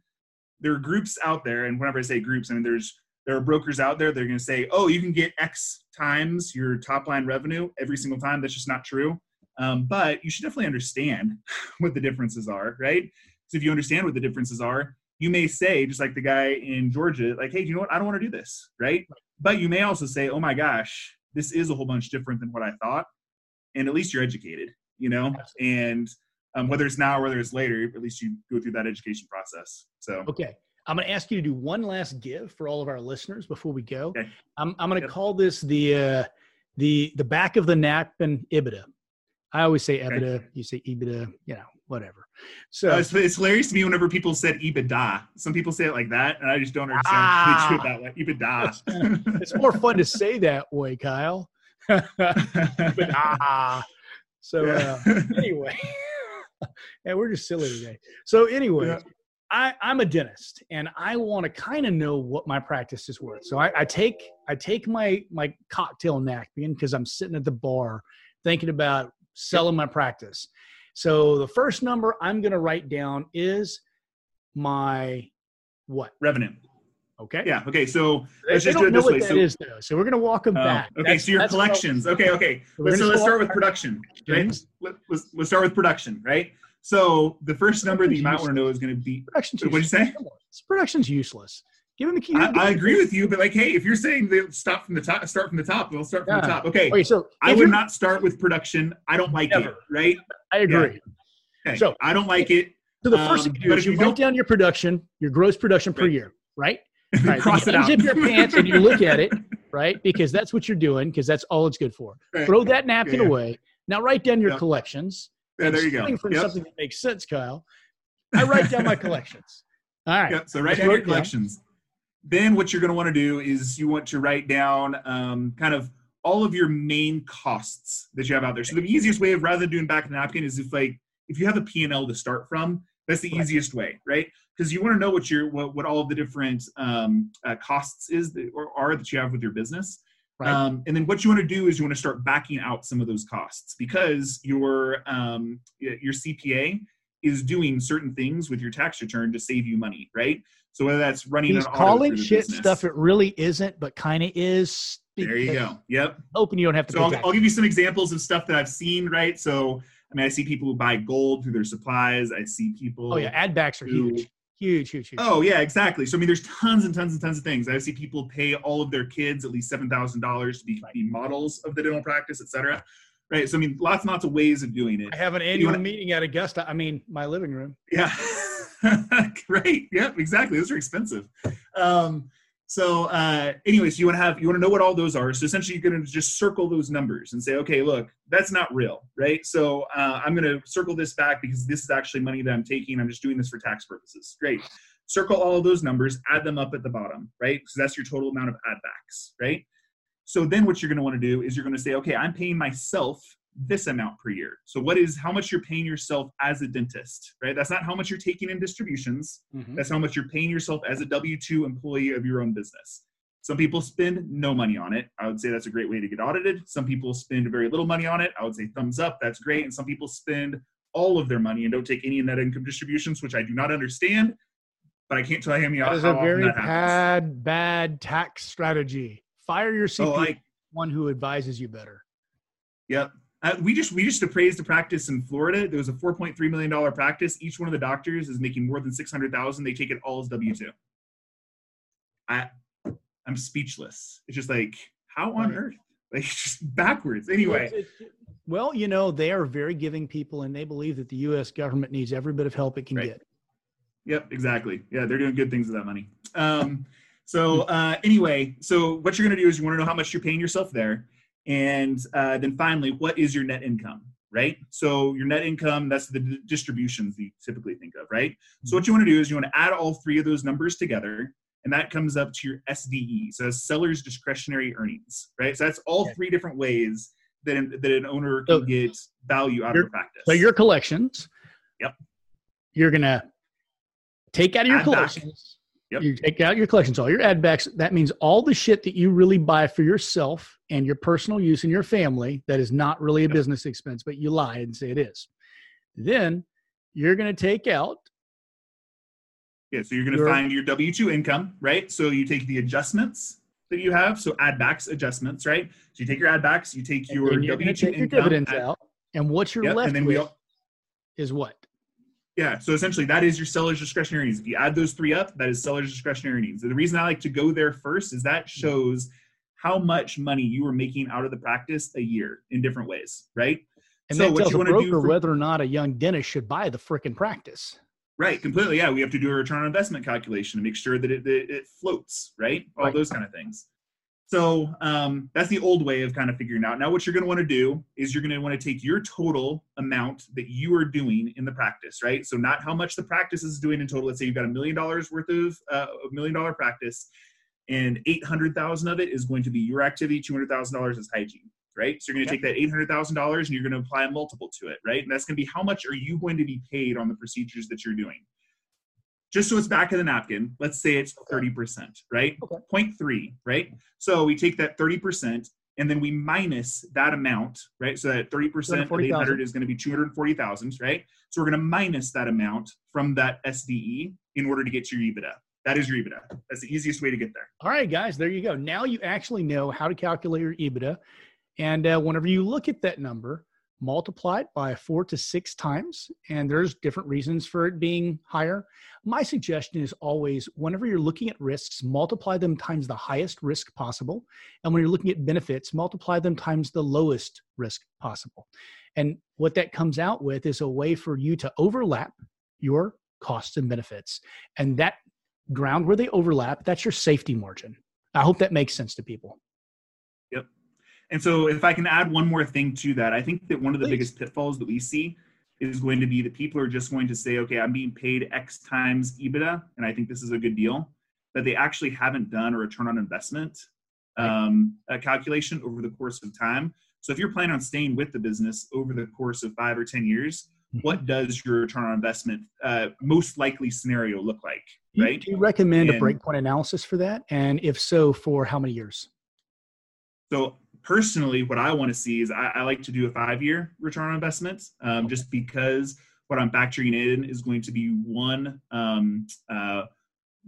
There are groups out there and whenever i say groups i mean there's there are brokers out there that are going to say oh you can get x times your top line revenue every single time. That's just not true. Um, but you should definitely understand what the differences are, right? So if you understand what the differences are, you may say, just like the guy in Georgia, like, hey, do you know what? I don't want to do this, right? But you may also say, oh my gosh, this is a whole bunch different than what I thought. And at least you're educated, you know? And um, whether it's now or whether it's later, at least you go through that education process. So, okay. I'm going to ask you to do one last give for all of our listeners before we go. Okay. I'm, I'm going to Yep. call this the uh, the the back of the napkin EBITDA. I always say Okay. EBITDA. You say EBITDA. You know, whatever. So uh, it's, it's hilarious to me whenever people said EBITDA. Some people say it like that, and I just don't understand how they do it that way. EBITDA. it's more fun to say that way, Kyle. ah. So uh, anyway, yeah, we're just silly today. So anyway, Yeah. I, I'm a dentist, and I want to kind of know what my practice is worth. So I, I take I take my my cocktail napkin because I'm sitting at the bar thinking about selling my practice. So the first number I'm going to write down is my what? Revenue. Okay. Yeah. Okay. So let's they just do it know this what way. that So, is, though. So we're going to walk them Oh, back. okay. That's- so your that's what collections. Okay. Okay. We're Let's, so let's start with production. Right? Let, let's let's start with production. Right. So the first number that you might want to know is going to be. Production's What'd you say? Production's useless. Give him the key. I, I agree with you, but like, hey, if you're saying they'll stop from the top, start from the top, they'll start from the top. Okay. Okay, so I would not start with production. I don't like Never. it. Right. I agree. Okay. So- I don't like it. So the first Um, thing you do is you you write down your production, your gross production per Right. year, right? Right, Cross then it out. unzip your pants and you look at it, right? Because that's what you're doing, because that's all it's good for. Right. Throw that napkin Yeah. away. Now write down your Yep. collections. Yeah, there you go. From Yep. something that makes sense, Kyle. I write down my collections. All right. Yep. So write down your it down. Then what you're going to want to do is you want to write down um, kind of all of your main costs that you have out there. So the easiest way of rather than doing back of the napkin is if like if you have a P&L to start from, that's the Right. easiest way, right? Because you want to know what your what, what all of the different um, uh, costs is that, or are that you have with your business. Right. Um, and then what you want to do is you want to start backing out some of those costs because your um, your CPA is doing certain things with your tax return to save you money, right? So whether that's running He's an calling shit business- stuff it really isn't, but kind of is. There you go. Yep. Hoping you don't have to So I'll. I'll give you some examples of stuff that I've seen, right? So I mean, I see people who buy gold through their supplies. I see people. Oh yeah, add backs are who- huge, huge, huge, huge. Oh yeah, exactly. So I mean, there's tons and tons and tons of things. I see people pay all of their kids at least seven thousand dollars to be, be models of the dental practice, et cetera. Right. So I mean, lots and lots of ways of doing it. I have an annual wanna- meeting at Augusta. I mean, my living room. Yeah. Great. Yep. Exactly. Those are expensive. Um, so, uh, anyways, you want to have you want to know what all those are. So essentially, you're going to just circle those numbers and say, okay, look, that's not real, right? So uh, I'm going to circle this back because this is actually money that I'm taking. I'm just doing this for tax purposes. Great. Circle all of those numbers, add them up at the bottom, right? So that's your total amount of add backs, right? So then what you're going to want to do is you're going to say, okay, I'm paying myself this amount per year. So what is how much you're paying yourself as a dentist, right? That's not how much you're taking in distributions. Mhm. That's how much you're paying yourself as a W two employee of your own business. Some people spend no money on it. I would say that's a great way to get audited. Some people spend very little money on it. I would say thumbs up, that's great. And some people spend all of their money and don't take any net income distributions, which I do not understand. But I can't tell you how, that is a very bad, bad tax strategy. Fire your CPA, oh, like, one who advises you better. Yep. Uh, we just we just appraised a practice in Florida. There was a 4.3 million dollar practice. Each one of the doctors is making more than 600,000. They take it all as W two. I I'm speechless. It's just like, how on right. earth? Like just backwards. Anyway. Well, you know, they are very giving people and they believe that the US government needs every bit of help it can right. get. Yep, exactly. Yeah, they're doing good things with that money. Um, so uh, anyway, so what you're going to do is you want to know how much you're paying yourself there, and uh, then finally, what is your net income, right? So your net income, that's the d- distributions you typically think of, right? So what you want to do is you want to add all three of those numbers together, and that comes up to your SDE, so seller's discretionary earnings, right? So that's all three different ways that an, that an owner can so, get value out of a practice. So your collections. Yep. You're gonna take out of your Add collections. Yep. You take out your collections, all your add backs. That means all the shit that you really buy for yourself and your personal use and your family that is not really a business expense, but you lie and say it is. Then you're going to take out yeah, so you're going to find your W 2 income, right? So you take the adjustments that you have, so add backs, adjustments, right? So you take your add backs, you take your W 2 income. Your dividends add, out, and what you're yep, left with all, is what? Yeah, so essentially that is your seller's discretionary needs. If you add those three up, that is seller's discretionary needs. And the reason I like to go there first is that mm-hmm. shows how much money you are making out of the practice a year in different ways, right? And so that tells a broker for, whether or not a young dentist should buy the freaking practice. Right, completely. Yeah, we have to do a return on investment calculation to make sure that it, it floats, right? All right. those kind of things. So um, that's the old way of kind of figuring out. Now, what you're going to want to do is you're going to want to take your total amount that you are doing in the practice, right? So not how much the practice is doing in total. Let's say you've got a million dollars worth of uh, a million dollar practice, and eight hundred thousand of it is going to be your activity. Two hundred thousand dollars is hygiene right? So you're going to take that eight hundred thousand dollars and you're going to apply a multiple to it, right? And that's going to be how much are you going to be paid on the procedures that you're doing. Just so it's back of the napkin, let's say it's thirty percent, right? Okay. Point three, right? So we take that thirty percent and then we minus that amount, right? So that thirty percent of eight hundred is going to be two hundred forty thousand, right? So we're going to minus that amount from that SDE in order to get your EBITDA. That is your EBITDA. That's the easiest way to get there. All right, guys, there you go. Now you actually know how to calculate your EBITDA and uh, whenever you look at that number, multiply it by four to six times. And there's different reasons for it being higher. My suggestion is always whenever you're looking at risks, multiply them times the highest risk possible. And when you're looking at benefits, multiply them times the lowest risk possible. And what that comes out with is a way for you to overlap your costs and benefits. And that ground where they overlap, that's your safety margin. I hope that makes sense to people. And so, if I can add one more thing to that, I think that one of the Please. biggest pitfalls that we see is going to be that people are just going to say, okay, I'm being paid X times EBITDA, and I think this is a good deal, but they actually haven't done a return on investment um, a calculation over the course of time. So, if you're planning on staying with the business over the course of five or 10 years, mm-hmm. what does your return on investment uh, most likely scenario look like? Right? Do you recommend and, a breakpoint analysis for that? And if so, for how many years? So personally, what I want to see is I, I like to do a five year return on investment um, just because what I'm factoring in is going to be one um, uh,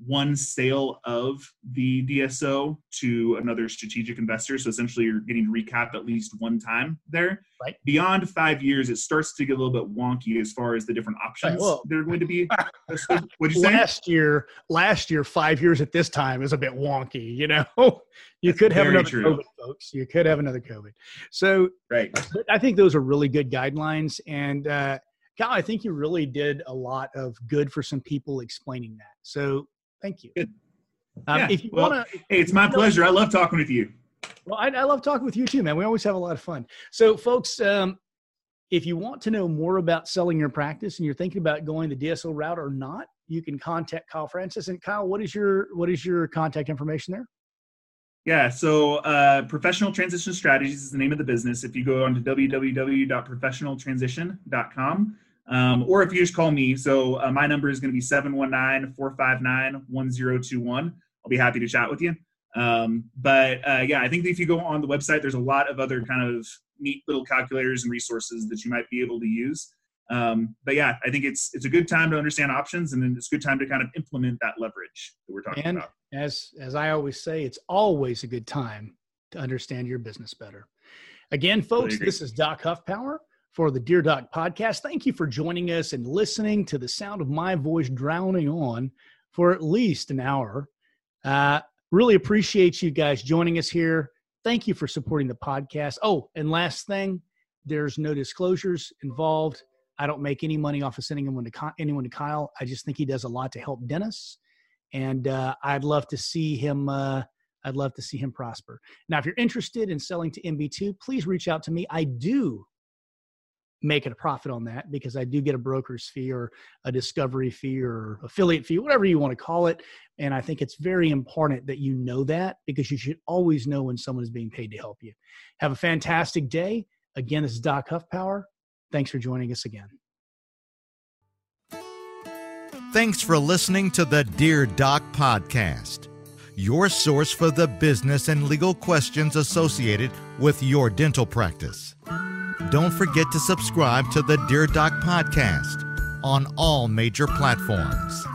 one sale of the DSO to another strategic investor. So essentially, you're getting recapped at least one time there. Right. Beyond five years, it starts to get a little bit wonky as far as the different options right, they're going to be. What'd you say? Last year, last year, five years at this time is a bit wonky. You know, you That's could have another true. COVID, folks. You could have another COVID. So, right. I think those are really good guidelines, and. uh Kyle, I think you really did a lot of good for some people explaining that. So Thank you. Um, yeah. If you well, want to, hey, it's my pleasure. I love talking with you. Well, I, I, love talking with you too, man. We always have a lot of fun. So, folks, um, if you want to know more about selling your practice and you're thinking about going the DSO route or not, you can contact Kyle Francis. And Kyle, what is your what is your contact information there? Yeah, so uh, Professional Transition Strategies is the name of the business. If you go on to www.professionaltransition.com, um, or if you just call me, so uh, my number is going to be 719 459 1021. I'll be happy to chat with you. Um, but uh, yeah, I think if you go on the website, there's a lot of other kind of neat little calculators and resources that you might be able to use. Um, but yeah, I think it's it's a good time to understand options, and then it's a good time to kind of implement that leverage that we're talking and about. As as I always say, it's always a good time to understand your business better. Again, folks, this is Doc Huffpower for the Dear Doc podcast. Thank you for joining us and listening to the sound of my voice drowning on for at least an hour. Uh, really appreciate you guys joining us here. Thank you for supporting the podcast. Oh, and last thing, there's no disclosures involved. I don't make any money off of sending anyone to anyone to Kyle. I just think he does a lot to help Dennis, and uh, I'd love to see him. Uh, I'd love to see him prosper. Now, if you're interested in selling to MB2, please reach out to me. I do make a profit on that because I do get a broker's fee or a discovery fee or affiliate fee, whatever you want to call it. And I think it's very important that you know that because you should always know when someone is being paid to help you. Have a fantastic day. Again, this is Doc Huffpower. Thanks for joining us again. Thanks for listening to the Dear Doc podcast, your source for the business and legal questions associated with your dental practice. Don't forget to subscribe to the Dear Doc podcast on all major platforms.